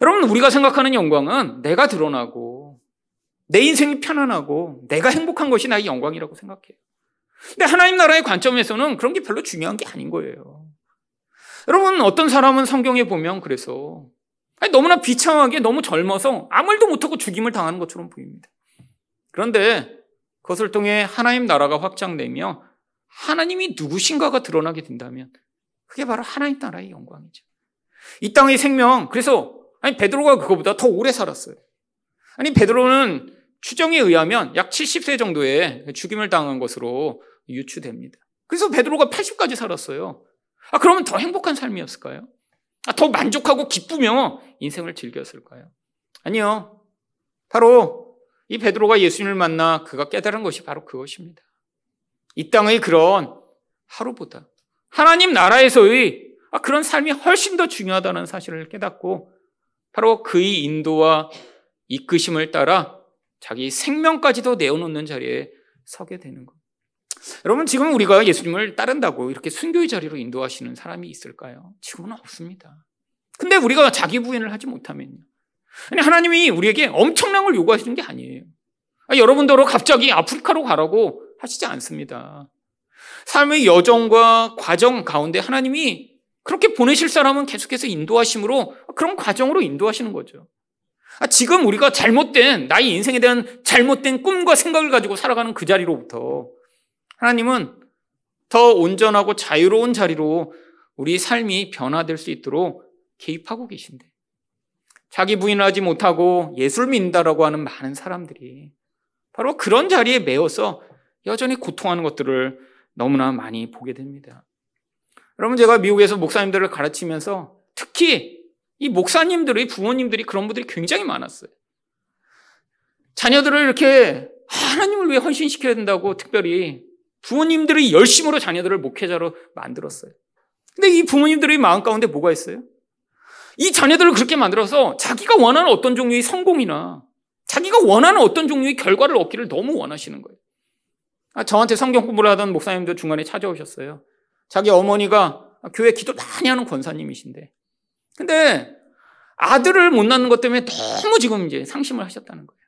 Speaker 1: 여러분, 우리가 생각하는 영광은 내가 드러나고 내 인생이 편안하고 내가 행복한 것이 나의 영광이라고 생각해요. 근데 하나님 나라의 관점에서는 그런 게 별로 중요한 게 아닌 거예요. 여러분, 어떤 사람은 성경에 보면 그래서 너무나 비참하게 너무 젊어서 아무 일도 못하고 죽임을 당하는 것처럼 보입니다. 그런데 그것을 통해 하나님 나라가 확장되며 하나님이 누구신가가 드러나게 된다면 그게 바로 하나님 나라의 영광이죠. 이 땅의 생명, 그래서 아니 베드로가 그거보다 더 오래 살았어요. 아니 베드로는 추정에 의하면 약 70세 정도의 죽임을 당한 것으로 유추됩니다. 그래서 베드로가 80까지 살았어요. 아, 그러면 더 행복한 삶이었을까요? 아, 더 만족하고 기쁘며 인생을 즐겼을까요? 아니요. 바로 이 베드로가 예수님을 만나 그가 깨달은 것이 바로 그것입니다. 이 땅의 그런 하루보다 하나님 나라에서의 아, 그런 삶이 훨씬 더 중요하다는 사실을 깨닫고 바로 그의 인도와 이끄심을 따라 자기 생명까지도 내어놓는 자리에 서게 되는 것. 여러분 지금 우리가 예수님을 따른다고 이렇게 순교의 자리로 인도하시는 사람이 있을까요? 지금은 없습니다. 근데 우리가 자기 부인을 하지 못하면요. 아니 하나님이 우리에게 엄청난 걸 요구하시는 게 아니에요. 아, 여러분들로 갑자기 아프리카로 가라고 하시지 않습니다. 삶의 여정과 과정 가운데 하나님이 그렇게 보내실 사람은 계속해서 인도하심으로 그런 과정으로 인도하시는 거죠. 아, 지금 우리가 잘못된 나의 인생에 대한 잘못된 꿈과 생각을 가지고 살아가는 그 자리로부터 하나님은 더 온전하고 자유로운 자리로 우리 삶이 변화될 수 있도록 개입하고 계신데 자기 부인을 하지 못하고 예술 믿는다라고 하는 많은 사람들이 바로 그런 자리에 매어서 여전히 고통하는 것들을 너무나 많이 보게 됩니다. 여러분 제가 미국에서 목사님들을 가르치면서 특히 이 목사님들의 부모님들이 그런 분들이 굉장히 많았어요. 자녀들을 이렇게 하나님을 위해 헌신시켜야 된다고 특별히 부모님들이 열심으로 자녀들을 목회자로 만들었어요. 근데 이 부모님들의 마음 가운데 뭐가 있어요? 이 자녀들을 그렇게 만들어서 자기가 원하는 어떤 종류의 성공이나 자기가 원하는 어떤 종류의 결과를 얻기를 너무 원하시는 거예요. 아, 저한테 성경 공부를 하던 목사님도 중간에 찾아오셨어요. 자기 어머니가 교회 기도 많이 하는 권사님이신데. 근데 아들을 못 낳는 것 때문에 너무 지금 이제 상심을 하셨다는 거예요.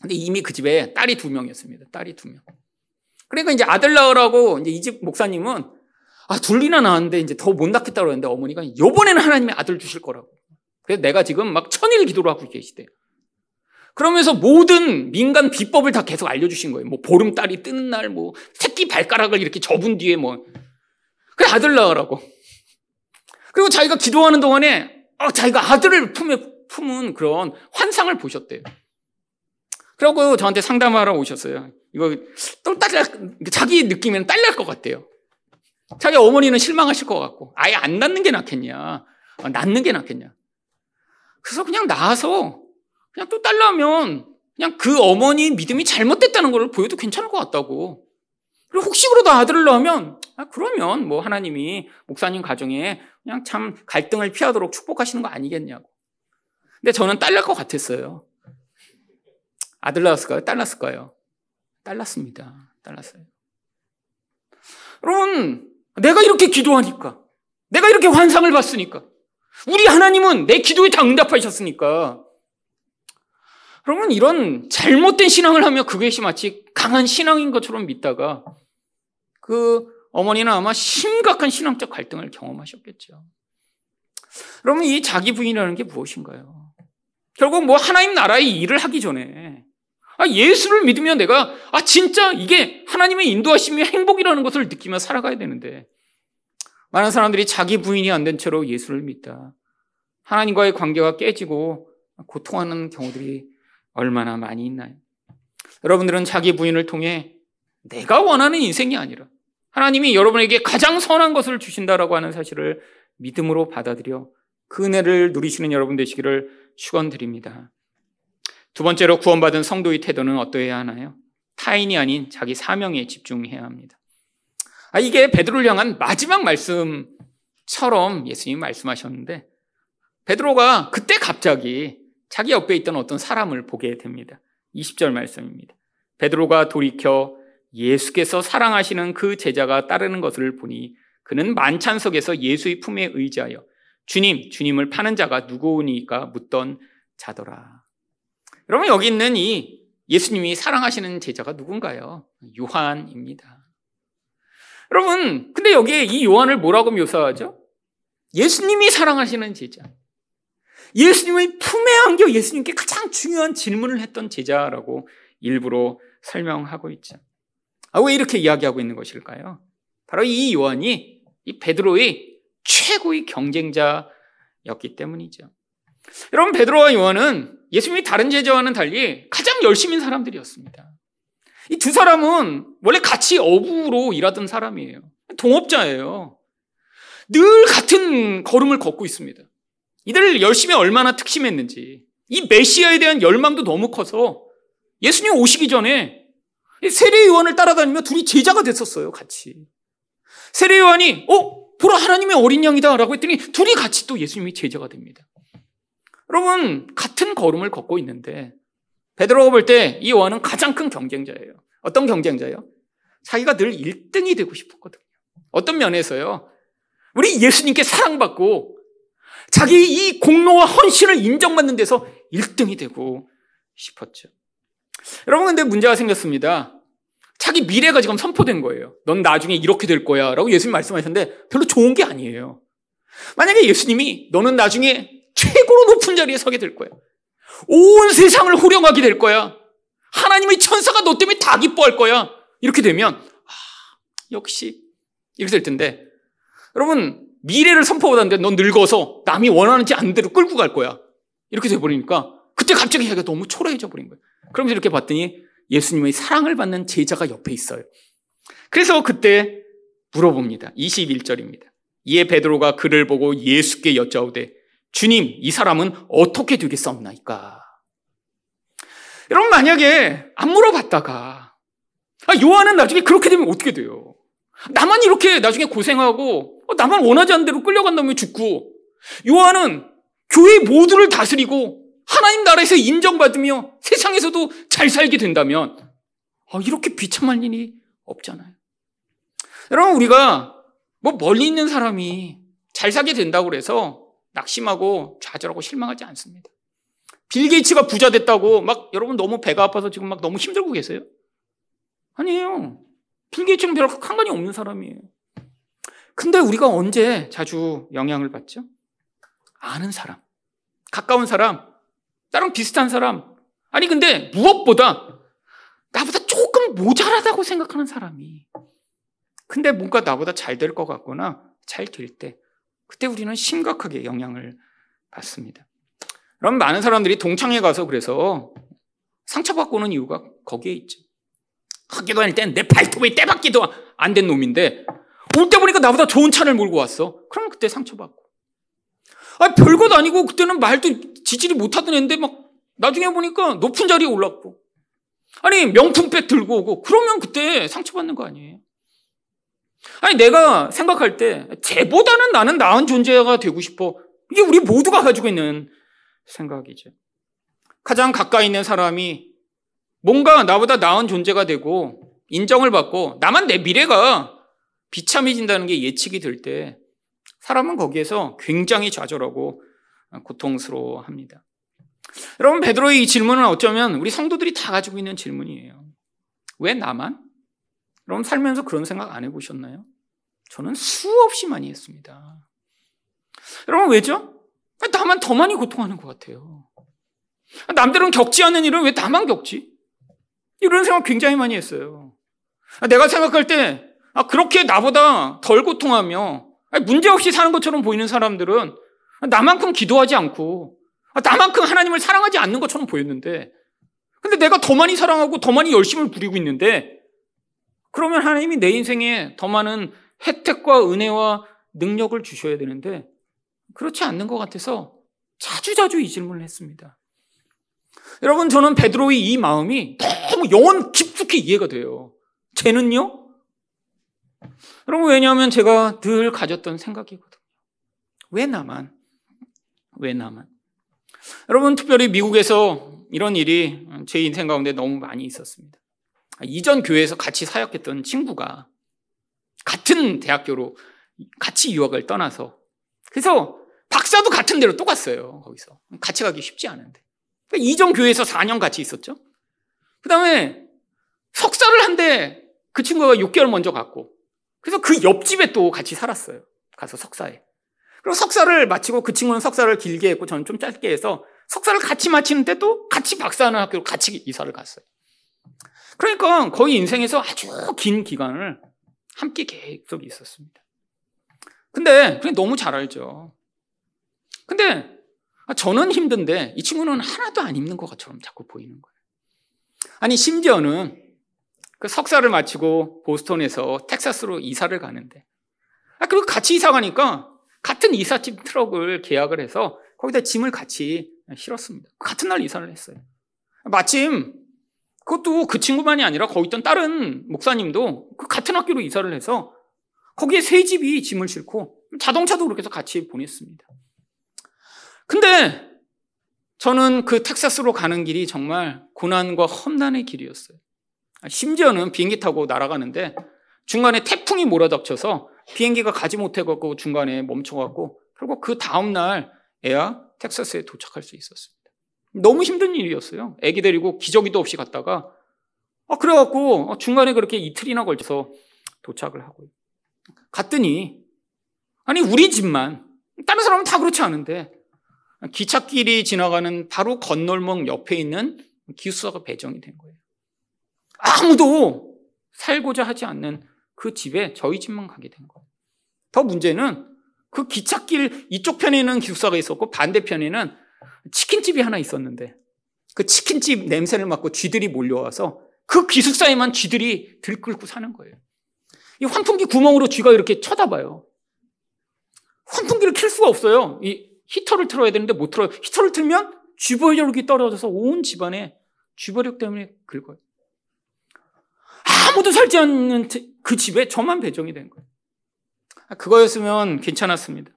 Speaker 1: 근데 이미 그 집에 딸이 두 명이었습니다. 딸이 두 명. 그러니까 이제 아들 낳으라고 이제 이 집 목사님은 아, 둘이나 낳았는데 이제 더 못 낳겠다고 그랬는데 어머니가 요번에는 하나님이 아들 주실 거라고. 그래서 내가 지금 막 천일 기도를 하고 계시대요. 그러면서 모든 민간 비법을 다 계속 알려주신 거예요. 뭐 보름달이 뜨는 날, 뭐 새끼 발가락을 이렇게 접은 뒤에 뭐. 그래, 아들 낳으라고. 그리고 자기가 기도하는 동안에 어, 자기가 아들을 품에 품은 그런 환상을 보셨대요. 그러고 저한테 상담하러 오셨어요. 이거 또 딸, 자기 느낌에는 딸날 것 같대요. 자기 어머니는 실망하실 것 같고, 아예 안 낳는 게 낫겠냐, 어, 낳는 게 낫겠냐. 그래서 그냥 낳아서, 그냥 또딸 낳으면, 그냥 그 어머니 믿음이 잘못됐다는 걸 보여도 괜찮을 것 같다고. 그리고 혹시 그러다 아들을 낳으면, 아, 그러면 뭐 하나님이 목사님 가정에 그냥 참 갈등을 피하도록 축복하시는 거 아니겠냐고. 근데 저는 딸 낳을 것 같았어요. 아들 낳았을까요? 딸 낳았을까요? 딸 낳습니다. 딸 낳았어요. 여러분, 내가 이렇게 기도하니까, 내가 이렇게 환상을 봤으니까, 우리 하나님은 내 기도에 다 응답하셨으니까, 그러면 이런 잘못된 신앙을 하며 그것이 마치 강한 신앙인 것처럼 믿다가 그 어머니는 아마 심각한 신앙적 갈등을 경험하셨겠죠. 그러면 이 자기 부인이라는 게 무엇인가요? 결국 뭐 하나님 나라의 일을 하기 전에 아, 예수를 믿으면 내가 아 진짜 이게 하나님의 인도하심이 행복이라는 것을 느끼며 살아가야 되는데 많은 사람들이 자기 부인이 안 된 채로 예수를 믿다. 하나님과의 관계가 깨지고 고통하는 경우들이 얼마나 많이 있나요? 여러분들은 자기 부인을 통해 내가 원하는 인생이 아니라 하나님이 여러분에게 가장 선한 것을 주신다라고 하는 사실을 믿음으로 받아들여 그 은혜를 누리시는 여러분 되시기를 축원드립니다. 두 번째로 구원받은 성도의 태도는 어떠해야 하나요? 타인이 아닌 자기 사명에 집중해야 합니다. 아, 이게 베드로를 향한 마지막 말씀처럼 예수님이 말씀하셨는데 베드로가 그때 갑자기 자기 옆에 있던 어떤 사람을 보게 됩니다. 20절 말씀입니다. 베드로가 돌이켜 예수께서 사랑하시는 그 제자가 따르는 것을 보니 그는 만찬석에서 예수의 품에 의지하여 주님, 주님을 파는 자가 누구니까 묻던 자더라. 여러분 여기 있는 이 예수님이 사랑하시는 제자가 누군가요? 요한입니다. 여러분, 근데 여기에 이 요한을 뭐라고 묘사하죠? 예수님이 사랑하시는 제자. 예수님의 품에 안겨 예수님께 가장 중요한 질문을 했던 제자라고 일부러 설명하고 있죠. 아, 왜 이렇게 이야기하고 있는 것일까요? 바로 이 요한이 이 베드로의 최고의 경쟁자였기 때문이죠. 여러분, 베드로와 요한은 예수님이 다른 제자와는 달리 가장 열심인 사람들이었습니다. 이 두 사람은 원래 같이 어부로 일하던 사람이에요. 동업자예요. 늘 같은 걸음을 걷고 있습니다. 이들 열심히 얼마나 특심했는지 이 메시아에 대한 열망도 너무 커서 예수님 오시기 전에 세례 요한을 따라다니며 둘이 제자가 됐었어요, 같이. 세례 요한이 어, 보라 하나님의 어린 양이다라고 했더니 둘이 같이 또 예수님이 제자가 됩니다. 여러분 같은 걸음을 걷고 있는데 베드로가 볼 때이 요한은 가장 큰 경쟁자예요. 어떤 경쟁자예요? 자기가 늘 1등이 되고 싶었거든요. 어떤 면에서요. 우리 예수님께 사랑받고 자기 이 공로와 헌신을 인정받는 데서 1등이 되고 싶었죠. 여러분, 근데 문제가 생겼습니다. 자기 미래가 지금 선포된 거예요. 넌 나중에 이렇게 될 거야. 라고 예수님 말씀하셨는데 별로 좋은 게 아니에요. 만약에 예수님이 너는 나중에 최고로 높은 자리에 서게 될 거야. 온 세상을 호령하게 될 거야. 하나님의 천사가 너 때문에 다 기뻐할 거야. 이렇게 되면, 아, 역시, 이렇게 될 텐데. 여러분, 미래를 선포하는데 넌 늙어서 남이 원하는지 안 대로 끌고 갈 거야. 이렇게 돼버리니까 그때 갑자기 해가 너무 초라해져 버린 거예요. 그러면서 이렇게 봤더니 예수님의 사랑을 받는 제자가 옆에 있어요. 그래서 그때 물어봅니다. 21절입니다. 이에 베드로가 그를 보고 예수께 여짜오되 주님 이 사람은 어떻게 되겠사옵나이까? 여러분 만약에 안 물어봤다가 아, 요한은 나중에 그렇게 되면 어떻게 돼요? 나만 이렇게 나중에 고생하고 어, 나만 원하지 않는 대로 끌려간다면 죽고 요한은 교회 모두를 다스리고 하나님 나라에서 인정받으며 세상에서도 잘 살게 된다면 아, 이렇게 비참한 일이 없잖아요. 여러분 우리가 뭐 멀리 있는 사람이 잘 살게 된다고 그래서 낙심하고 좌절하고 실망하지 않습니다. 빌 게이츠가 부자 됐다고 막 여러분 너무 배가 아파서 지금 막 너무 힘들고 계세요? 아니에요. 빌 게이츠는 별로 상관이 없는 사람이에요. 근데 우리가 언제 자주 영향을 받죠? 아는 사람, 가까운 사람, 나랑 비슷한 사람. 아니 근데 무엇보다 나보다 조금 모자라다고 생각하는 사람이 근데 뭔가 나보다 잘 될 것 같거나 잘 될 때, 그때 우리는 심각하게 영향을 받습니다. 그럼 많은 사람들이 동창회 가서 그래서 상처받고 오는 이유가 거기에 있죠. 학교 다닐 땐 내 발톱에 떼박기도 안 된 놈인데, 올 때 보니까 나보다 좋은 차를 몰고 왔어. 그러면 그때 상처받고. 아, 별것 아니고 그때는 말도 지지리 못하던 애인데 막 나중에 보니까 높은 자리에 올랐고. 아니, 명품백 들고 오고. 그러면 그때 상처받는 거 아니에요? 아니, 내가 생각할 때, 쟤보다는 나는 나은 존재가 되고 싶어. 이게 우리 모두가 가지고 있는 생각이죠. 가장 가까이 있는 사람이 뭔가 나보다 나은 존재가 되고 인정을 받고 나만 내 미래가 비참해진다는 게 예측이 될 때 사람은 거기에서 굉장히 좌절하고 고통스러워 합니다. 여러분, 베드로의 이 질문은 어쩌면 우리 성도들이 다 가지고 있는 질문이에요. 왜 나만? 여러분 살면서 그런 생각 안 해보셨나요? 저는 수없이 많이 했습니다. 여러분 왜죠? 나만 더 많이 고통하는 것 같아요. 남들은 겪지 않는 일은 왜 나만 겪지? 이런 생각 굉장히 많이 했어요. 내가 생각할 때 아, 그렇게 나보다 덜 고통하며 문제없이 사는 것처럼 보이는 사람들은 나만큼 기도하지 않고 나만큼 하나님을 사랑하지 않는 것처럼 보였는데 근데 내가 더 많이 사랑하고 더 많이 열심을 부리고 있는데 그러면 하나님이 내 인생에 더 많은 혜택과 은혜와 능력을 주셔야 되는데 그렇지 않는 것 같아서 자주자주 이 질문을 했습니다. 여러분 저는 베드로의 이 마음이 너무 영원 깊숙이 이해가 돼요. 쟤는요? 여러분 왜냐하면 제가 늘 가졌던 생각이거든요. 왜 나만? 왜 나만? 여러분 특별히 미국에서 이런 일이 제 인생 가운데 너무 많이 있었습니다. 이전 교회에서 같이 사역했던 친구가 같은 대학교로 같이 유학을 떠나서 그래서 박사도 같은 데로 또 갔어요. 거기서 같이 가기 쉽지 않은데 그러니까 이전 교회에서 4년 같이 있었죠. 그 다음에 석사를 한데 그 친구가 6개월 먼저 갔고 그래서 그 옆집에 또 같이 살았어요. 가서 석사에. 그리고 석사를 마치고 그 친구는 석사를 길게 했고 저는 좀 짧게 해서 석사를 같이 마치는데 또 같이 박사하는 학교로 같이 이사를 갔어요. 그러니까 거의 인생에서 아주 긴 기간을 함께 계속 있었습니다. 근데 그게 너무 잘 알죠. 근데 저는 힘든데 이 친구는 하나도 안 힘든 것처럼 자꾸 보이는 거예요. 아니 심지어는 그 석사를 마치고 보스턴에서 텍사스로 이사를 가는데 아 그리고 같이 이사 가니까 같은 이삿짐 트럭을 계약을 해서 거기다 짐을 같이 실었습니다. 같은 날 이사를 했어요. 마침 그것도 그 친구만이 아니라 거기 있던 다른 목사님도 그 같은 학교로 이사를 해서 거기에 새 집이 짐을 싣고 자동차도 그렇게 해서 같이 보냈습니다. 근데 저는 그 텍사스로 가는 길이 정말 고난과 험난의 길이었어요. 심지어는 비행기 타고 날아가는데 중간에 태풍이 몰아닥쳐서 비행기가 가지 못해갖고 중간에 멈춰갖고 결국 그 다음날 애야 텍사스에 도착할 수 있었습니다. 너무 힘든 일이었어요. 애기 데리고 기저귀도 없이 갔다가 아, 그래갖고 중간에 그렇게 이틀이나 걸쳐서 도착을 하고 갔더니 아니 우리 집만 다른 사람은 다 그렇지 않은데 기찻길이 지나가는 바로 건널목 옆에 있는 기숙사가 배정이 된 거예요. 아무도 살고자 하지 않는 그 집에 저희 집만 가게 된 거예요. 더 문제는 그 기찻길 이쪽 편에는 기숙사가 있었고 반대편에는 치킨집이 하나 있었는데 그 치킨집 냄새를 맡고 쥐들이 몰려와서 그 기숙사에만 쥐들이 들끓고 사는 거예요. 이 환풍기 구멍으로 쥐가 이렇게 쳐다봐요. 환풍기를 킬 수가 없어요. 이 히터를 틀어야 되는데 못 틀어요. 히터를 틀면 쥐벌력이 떨어져서 온 집안에 쥐벌력 때문에 긁어요. 아무도 살지 않는 그 집에 저만 배정이 된 거예요. 아, 그거였으면 괜찮았습니다.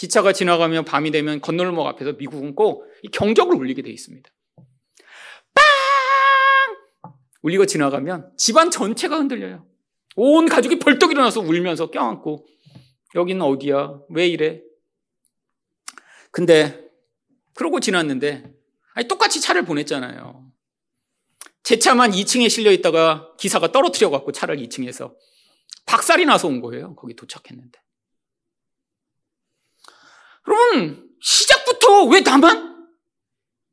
Speaker 1: 기차가 지나가면 밤이 되면 건널목 앞에서 미국은 꼭 경적을 울리게 돼 있습니다. 빵! 울리고 지나가면 집안 전체가 흔들려요. 온 가족이 벌떡 일어나서 울면서 껴안고 여기는 어디야? 왜 이래? 근데 그러고 지났는데 아니 똑같이 차를 보냈잖아요. 제 차만 2층에 실려 있다가 기사가 떨어뜨려 갖고 차를 2층에서 박살이 나서 온 거예요. 거기 도착했는데. 여러분, 시작부터 왜 나만?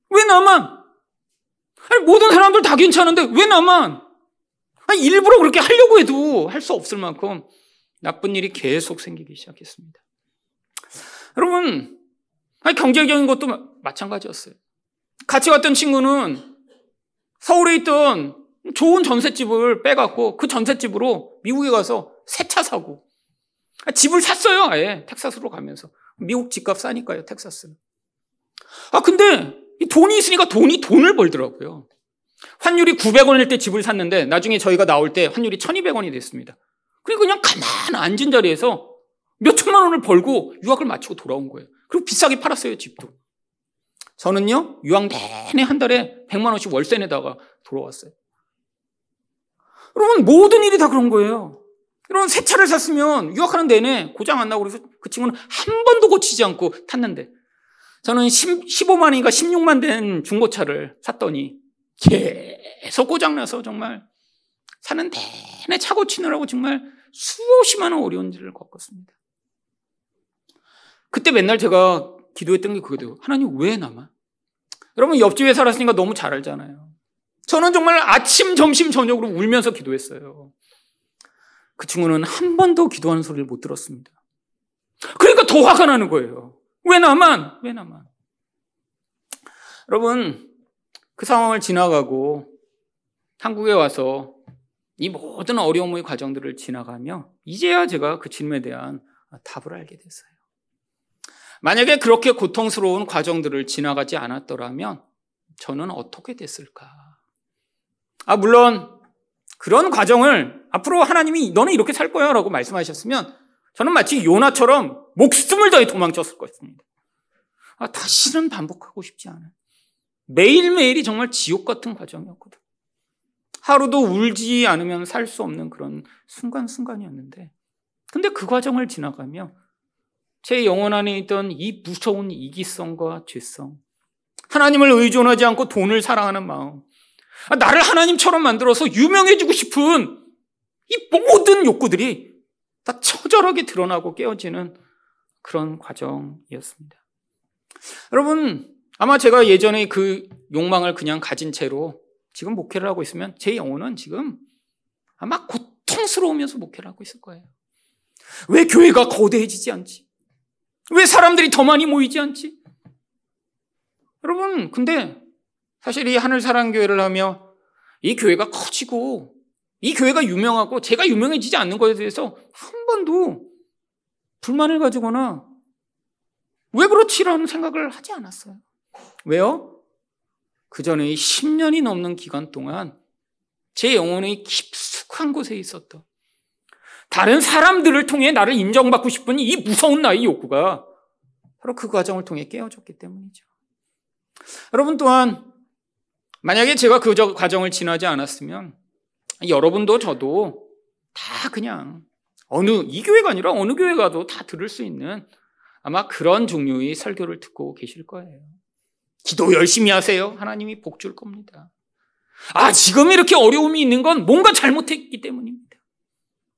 Speaker 1: 왜 나만? 아니, 모든 사람들 다 괜찮은데 왜 나만? 아니, 일부러 그렇게 하려고 해도 할 수 없을 만큼 나쁜 일이 계속 생기기 시작했습니다. 여러분, 아니, 경제적인 것도 마찬가지였어요. 같이 갔던 친구는 서울에 있던 좋은 전셋집을 빼갖고 그 전셋집으로 미국에 가서 새 차 사고 집을 샀어요. 아예 텍사스로 가면서 미국 집값 싸니까요. 텍사스는. 아 근데 돈이 있으니까 돈이 돈을 벌더라고요. 환율이 900원일 때 집을 샀는데 나중에 저희가 나올 때 환율이 1200원이 됐습니다. 그리고 그냥 가만 앉은 자리에서 몇 천만 원을 벌고 유학을 마치고 돌아온 거예요. 그리고 비싸게 팔았어요, 집도. 저는요, 유학 내내 한 달에 100만 원씩 월세 내다가 돌아왔어요. 여러분, 모든 일이 다 그런 거예요. 여러분, 새 차를 샀으면 유학하는 내내 고장 안 나고 그래서 그 친구는 한 번도 고치지 않고 탔는데 저는 10, 15만인가 16만 된 중고차를 샀더니 계속 고장나서 정말 사는 내내 차 고치느라고 정말 수없이 많은 어려운 일을 겪었습니다. 그때 맨날 제가 기도했던 게 그거예요. 하나님 왜 나만? 여러분 옆집에 살았으니까 너무 잘 알잖아요. 저는 정말 아침, 점심, 저녁으로 울면서 기도했어요. 그 친구는 한 번도 기도하는 소리를 못 들었습니다. 그러니까 더 화가 나는 거예요. 왜 나만? 왜 나만? 여러분, 그 상황을 지나가고 한국에 와서 이 모든 어려움의 과정들을 지나가며 이제야 제가 그 질문에 대한 답을 알게 됐어요. 만약에 그렇게 고통스러운 과정들을 지나가지 않았더라면 저는 어떻게 됐을까? 아, 물론 그런 과정을 앞으로 하나님이 너는 이렇게 살 거야 라고 말씀하셨으면 저는 마치 요나처럼 목숨을 다해 도망쳤을 것입니다. 아, 다시는 반복하고 싶지 않아요. 매일매일이 정말 지옥 같은 과정이었거든. 하루도 울지 않으면 살 수 없는 그런 순간순간이었는데, 근데 그 과정을 지나가며 제 영혼 안에 있던 이 무서운 이기성과 죄성, 하나님을 의존하지 않고 돈을 사랑하는 마음, 아, 나를 하나님처럼 만들어서 유명해지고 싶은 이 모든 욕구들이 다 처절하게 드러나고 깨어지는 그런 과정이었습니다. 여러분, 아마 제가 예전에 그 욕망을 그냥 가진 채로 지금 목회를 하고 있으면 제 영혼은 지금 아마 고통스러우면서 목회를 하고 있을 거예요. 왜 교회가 거대해지지 않지? 왜 사람들이 더 많이 모이지 않지? 여러분, 근데 사실 이 하늘사랑교회를 하며 이 교회가 커지고 이 교회가 유명하고 제가 유명해지지 않는 것에 대해서 한 번도 불만을 가지거나 왜 그렇지라는 생각을 하지 않았어요. 왜요? 그 전에 10년이 넘는 기간 동안 제 영혼의 깊숙한 곳에 있었던 다른 사람들을 통해 나를 인정받고 싶은 이 무서운 나의 욕구가 바로 그 과정을 통해 깨어졌기 때문이죠. 여러분 또한 만약에 제가 그 과정을 지나지 않았으면 여러분도 저도 다 그냥 어느 이 교회가 아니라 어느 교회 가도 다 들을 수 있는 아마 그런 종류의 설교를 듣고 계실 거예요. 기도 열심히 하세요. 하나님이 복 줄 겁니다. 아, 지금 이렇게 어려움이 있는 건 뭔가 잘못했기 때문입니다.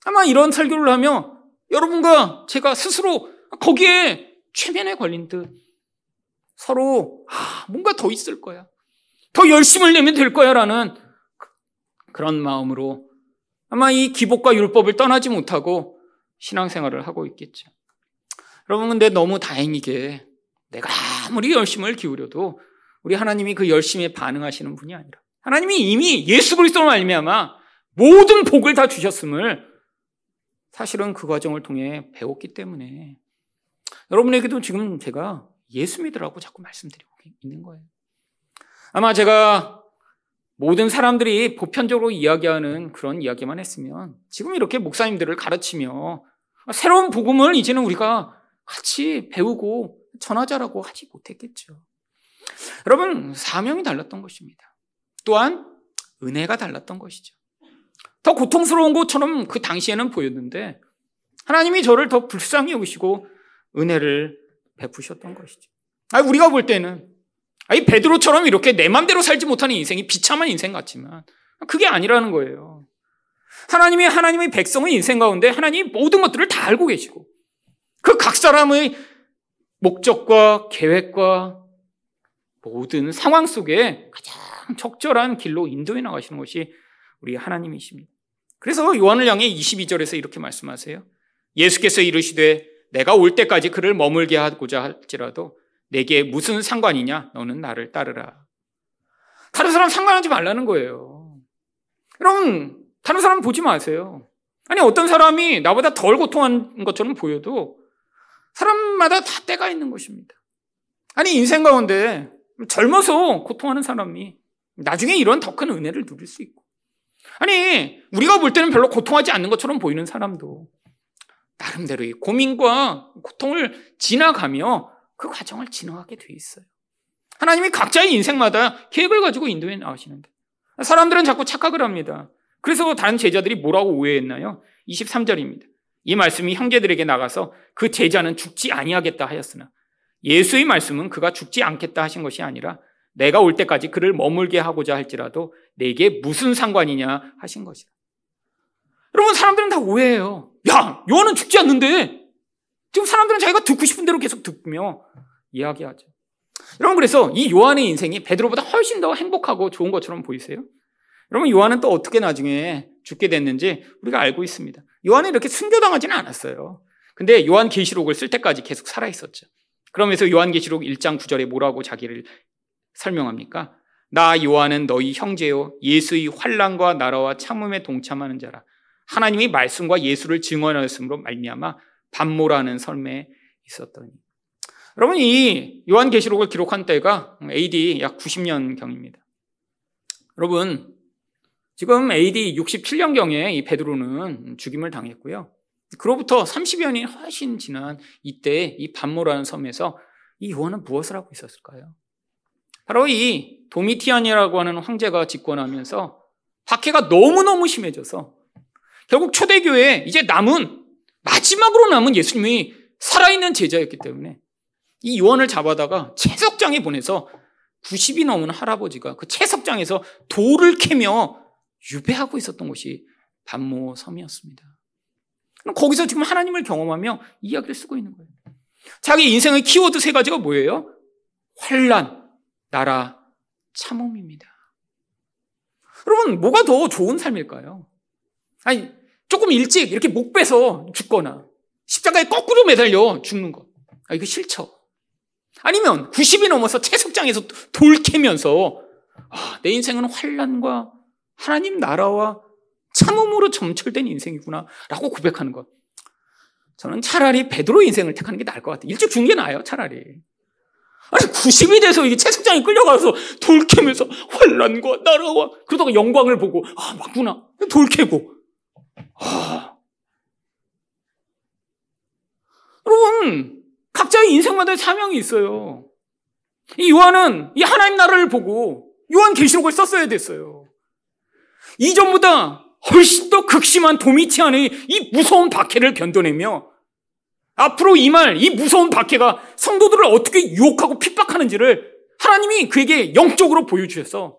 Speaker 1: 아마 이런 설교를 하며 여러분과 제가 스스로 거기에 최면에 걸린 듯 서로 아, 뭔가 더 있을 거야. 더 열심을 내면 될 거야 라는 그런 마음으로 아마 이 기복과 율법을 떠나지 못하고 신앙생활을 하고 있겠죠. 여러분 근데 너무 다행이게 내가 아무리 열심을 기울여도 우리 하나님이 그 열심에 반응하시는 분이 아니라 하나님이 이미 예수 그리스도로 말미암아 모든 복을 다 주셨음을 사실은 그 과정을 통해 배웠기 때문에 여러분에게도 지금 제가 예수 믿으라고 자꾸 말씀드리고 있는 거예요. 아마 제가 모든 사람들이 보편적으로 이야기하는 그런 이야기만 했으면 지금 이렇게 목사님들을 가르치며 새로운 복음을 이제는 우리가 같이 배우고 전하자라고 하지 못했겠죠. 여러분, 사명이 달랐던 것입니다. 또한 은혜가 달랐던 것이죠. 더 고통스러운 것처럼 그 당시에는 보였는데 하나님이 저를 더 불쌍히 여기시고 은혜를 베푸셨던 것이죠. 아, 우리가 볼 때는 이 베드로처럼 이렇게 내 맘대로 살지 못하는 인생이 비참한 인생 같지만 그게 아니라는 거예요. 하나님이 하나님의 백성의 인생 가운데 하나님이 모든 것들을 다 알고 계시고 그 각 사람의 목적과 계획과 모든 상황 속에 가장 적절한 길로 인도해 나가시는 것이 우리 하나님이십니다. 그래서 요한을 향해 22절에서 이렇게 말씀하세요. 예수께서 이르시되 내가 올 때까지 그를 머물게 하고자 할지라도 내게 무슨 상관이냐? 너는 나를 따르라. 다른 사람 상관하지 말라는 거예요. 여러분, 다른 사람 보지 마세요. 아니, 어떤 사람이 나보다 덜 고통한 것처럼 보여도 사람마다 다 때가 있는 것입니다. 아니, 인생 가운데 젊어서 고통하는 사람이 나중에 이런 더 큰 은혜를 누릴 수 있고. 아니, 우리가 볼 때는 별로 고통하지 않는 것처럼 보이는 사람도 나름대로 의 고민과 고통을 지나가며 그 과정을 지나가게 돼 있어요. 하나님이 각자의 인생마다 계획을 가지고 인도해 나가시는데 사람들은 자꾸 착각을 합니다. 그래서 다른 제자들이 뭐라고 오해했나요? 23절입니다. 이 말씀이 형제들에게 나가서 그 제자는 죽지 아니하겠다 하였으나 예수의 말씀은 그가 죽지 않겠다 하신 것이 아니라 내가 올 때까지 그를 머물게 하고자 할지라도 내게 무슨 상관이냐 하신 것이다. 여러분 사람들은 다 오해해요. 야 요한은 죽지 않는데 지금 사람들은 자기가 듣고 싶은 대로 계속 듣며 이야기하죠. 여러분 그래서 이 요한의 인생이 베드로보다 훨씬 더 행복하고 좋은 것처럼 보이세요? 여러분 요한은 또 어떻게 나중에 죽게 됐는지 우리가 알고 있습니다. 요한은 이렇게 순교당하지는 않았어요. 근데 요한 계시록을 쓸 때까지 계속 살아 있었죠. 그러면서 요한 계시록 1장 9절에 뭐라고 자기를 설명합니까? 나 요한은 너희 형제요 예수의 환란과 나라와 참음에 동참하는 자라. 하나님이 말씀과 예수를 증언하였으므로 말미암아 반모라는 설에 있었더니. 여러분 이 요한 계시록을 기록한 때가 AD 약 90년 경입니다. 여러분 지금 AD 67년경에 이 베드로는 죽임을 당했고요. 그로부터 30여 년이 훨씬 지난 이때 이 반모라는 섬에서 이 요한은 무엇을 하고 있었을까요? 바로 이 도미티안이라고 하는 황제가 집권하면서 박해가 너무너무 심해져서 결국 초대교회에 이제 남은 마지막으로 남은 예수님이 살아있는 제자였기 때문에 이 요한을 잡아다가 채석장에 보내서 90이 넘은 할아버지가 그 채석장에서 돌을 캐며 유배하고 있었던 곳이 반모 섬이었습니다. 거기서 지금 하나님을 경험하며 이야기를 쓰고 있는 거예요. 자기 인생의 키워드 세 가지가 뭐예요? 환란, 나라, 참음입니다. 여러분, 뭐가 더 좋은 삶일까요? 아니, 조금 일찍 이렇게 목 빼서 죽거나 십자가에 거꾸로 매달려 죽는 것. 아, 이거 싫죠. 아니면 90이 넘어서 채석장에서 돌 캐면서 아, 내 인생은 환란과 하나님 나라와 참음으로 점철된 인생이구나 라고 고백하는 것. 저는 차라리 베드로 인생을 택하는 게 나을 것 같아요. 일찍 죽는 게 나아요, 차라리. 아니, 90이 돼서 이게 채석장에 끌려가서 돌 캐면서 환란과 나라와 그러다가 영광을 보고, 아, 맞구나. 돌 캐고. 아. 여러분, 각자의 인생마다 사명이 있어요. 이 요한은 이 하나님 나라를 보고 요한 계시록을 썼어야 됐어요. 이전보다 훨씬 더 극심한 도미치 안의 이 무서운 박해를 견뎌내며 앞으로 이 말, 이 무서운 박해가 성도들을 어떻게 유혹하고 핍박하는지를 하나님이 그에게 영적으로 보여주셔서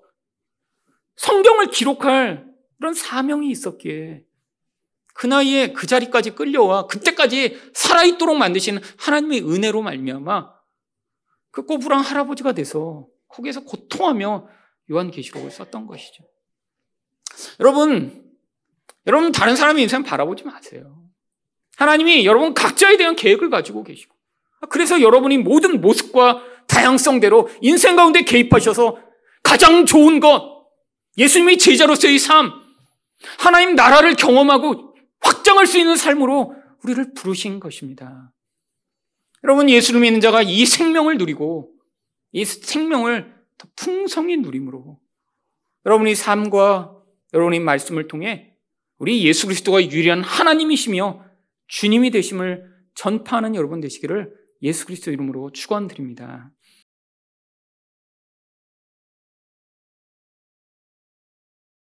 Speaker 1: 성경을 기록할 그런 사명이 있었기에 그 나이에 그 자리까지 끌려와 그때까지 살아있도록 만드신 하나님의 은혜로 말미암아 그 꼬부랑 할아버지가 돼서 거기에서 고통하며 요한계시록을 썼던 것이죠. 여러분, 여러분 다른 사람의 인생 바라보지 마세요. 하나님이 여러분 각자에 대한 계획을 가지고 계시고 그래서 여러분이 모든 모습과 다양성대로 인생 가운데 개입하셔서 가장 좋은 것, 예수님의 제자로서의 삶, 하나님 나라를 경험하고 확장할 수 있는 삶으로 우리를 부르신 것입니다. 여러분, 예수를 믿는 자가 이 생명을 누리고 이 생명을 더 풍성히 누림으로 여러분의 삶과 여러분의 말씀을 통해 우리 예수 그리스도가 유일한 하나님이시며 주님이 되심을 전파하는 여러분 되시기를 예수 그리스도 이름으로 축원드립니다.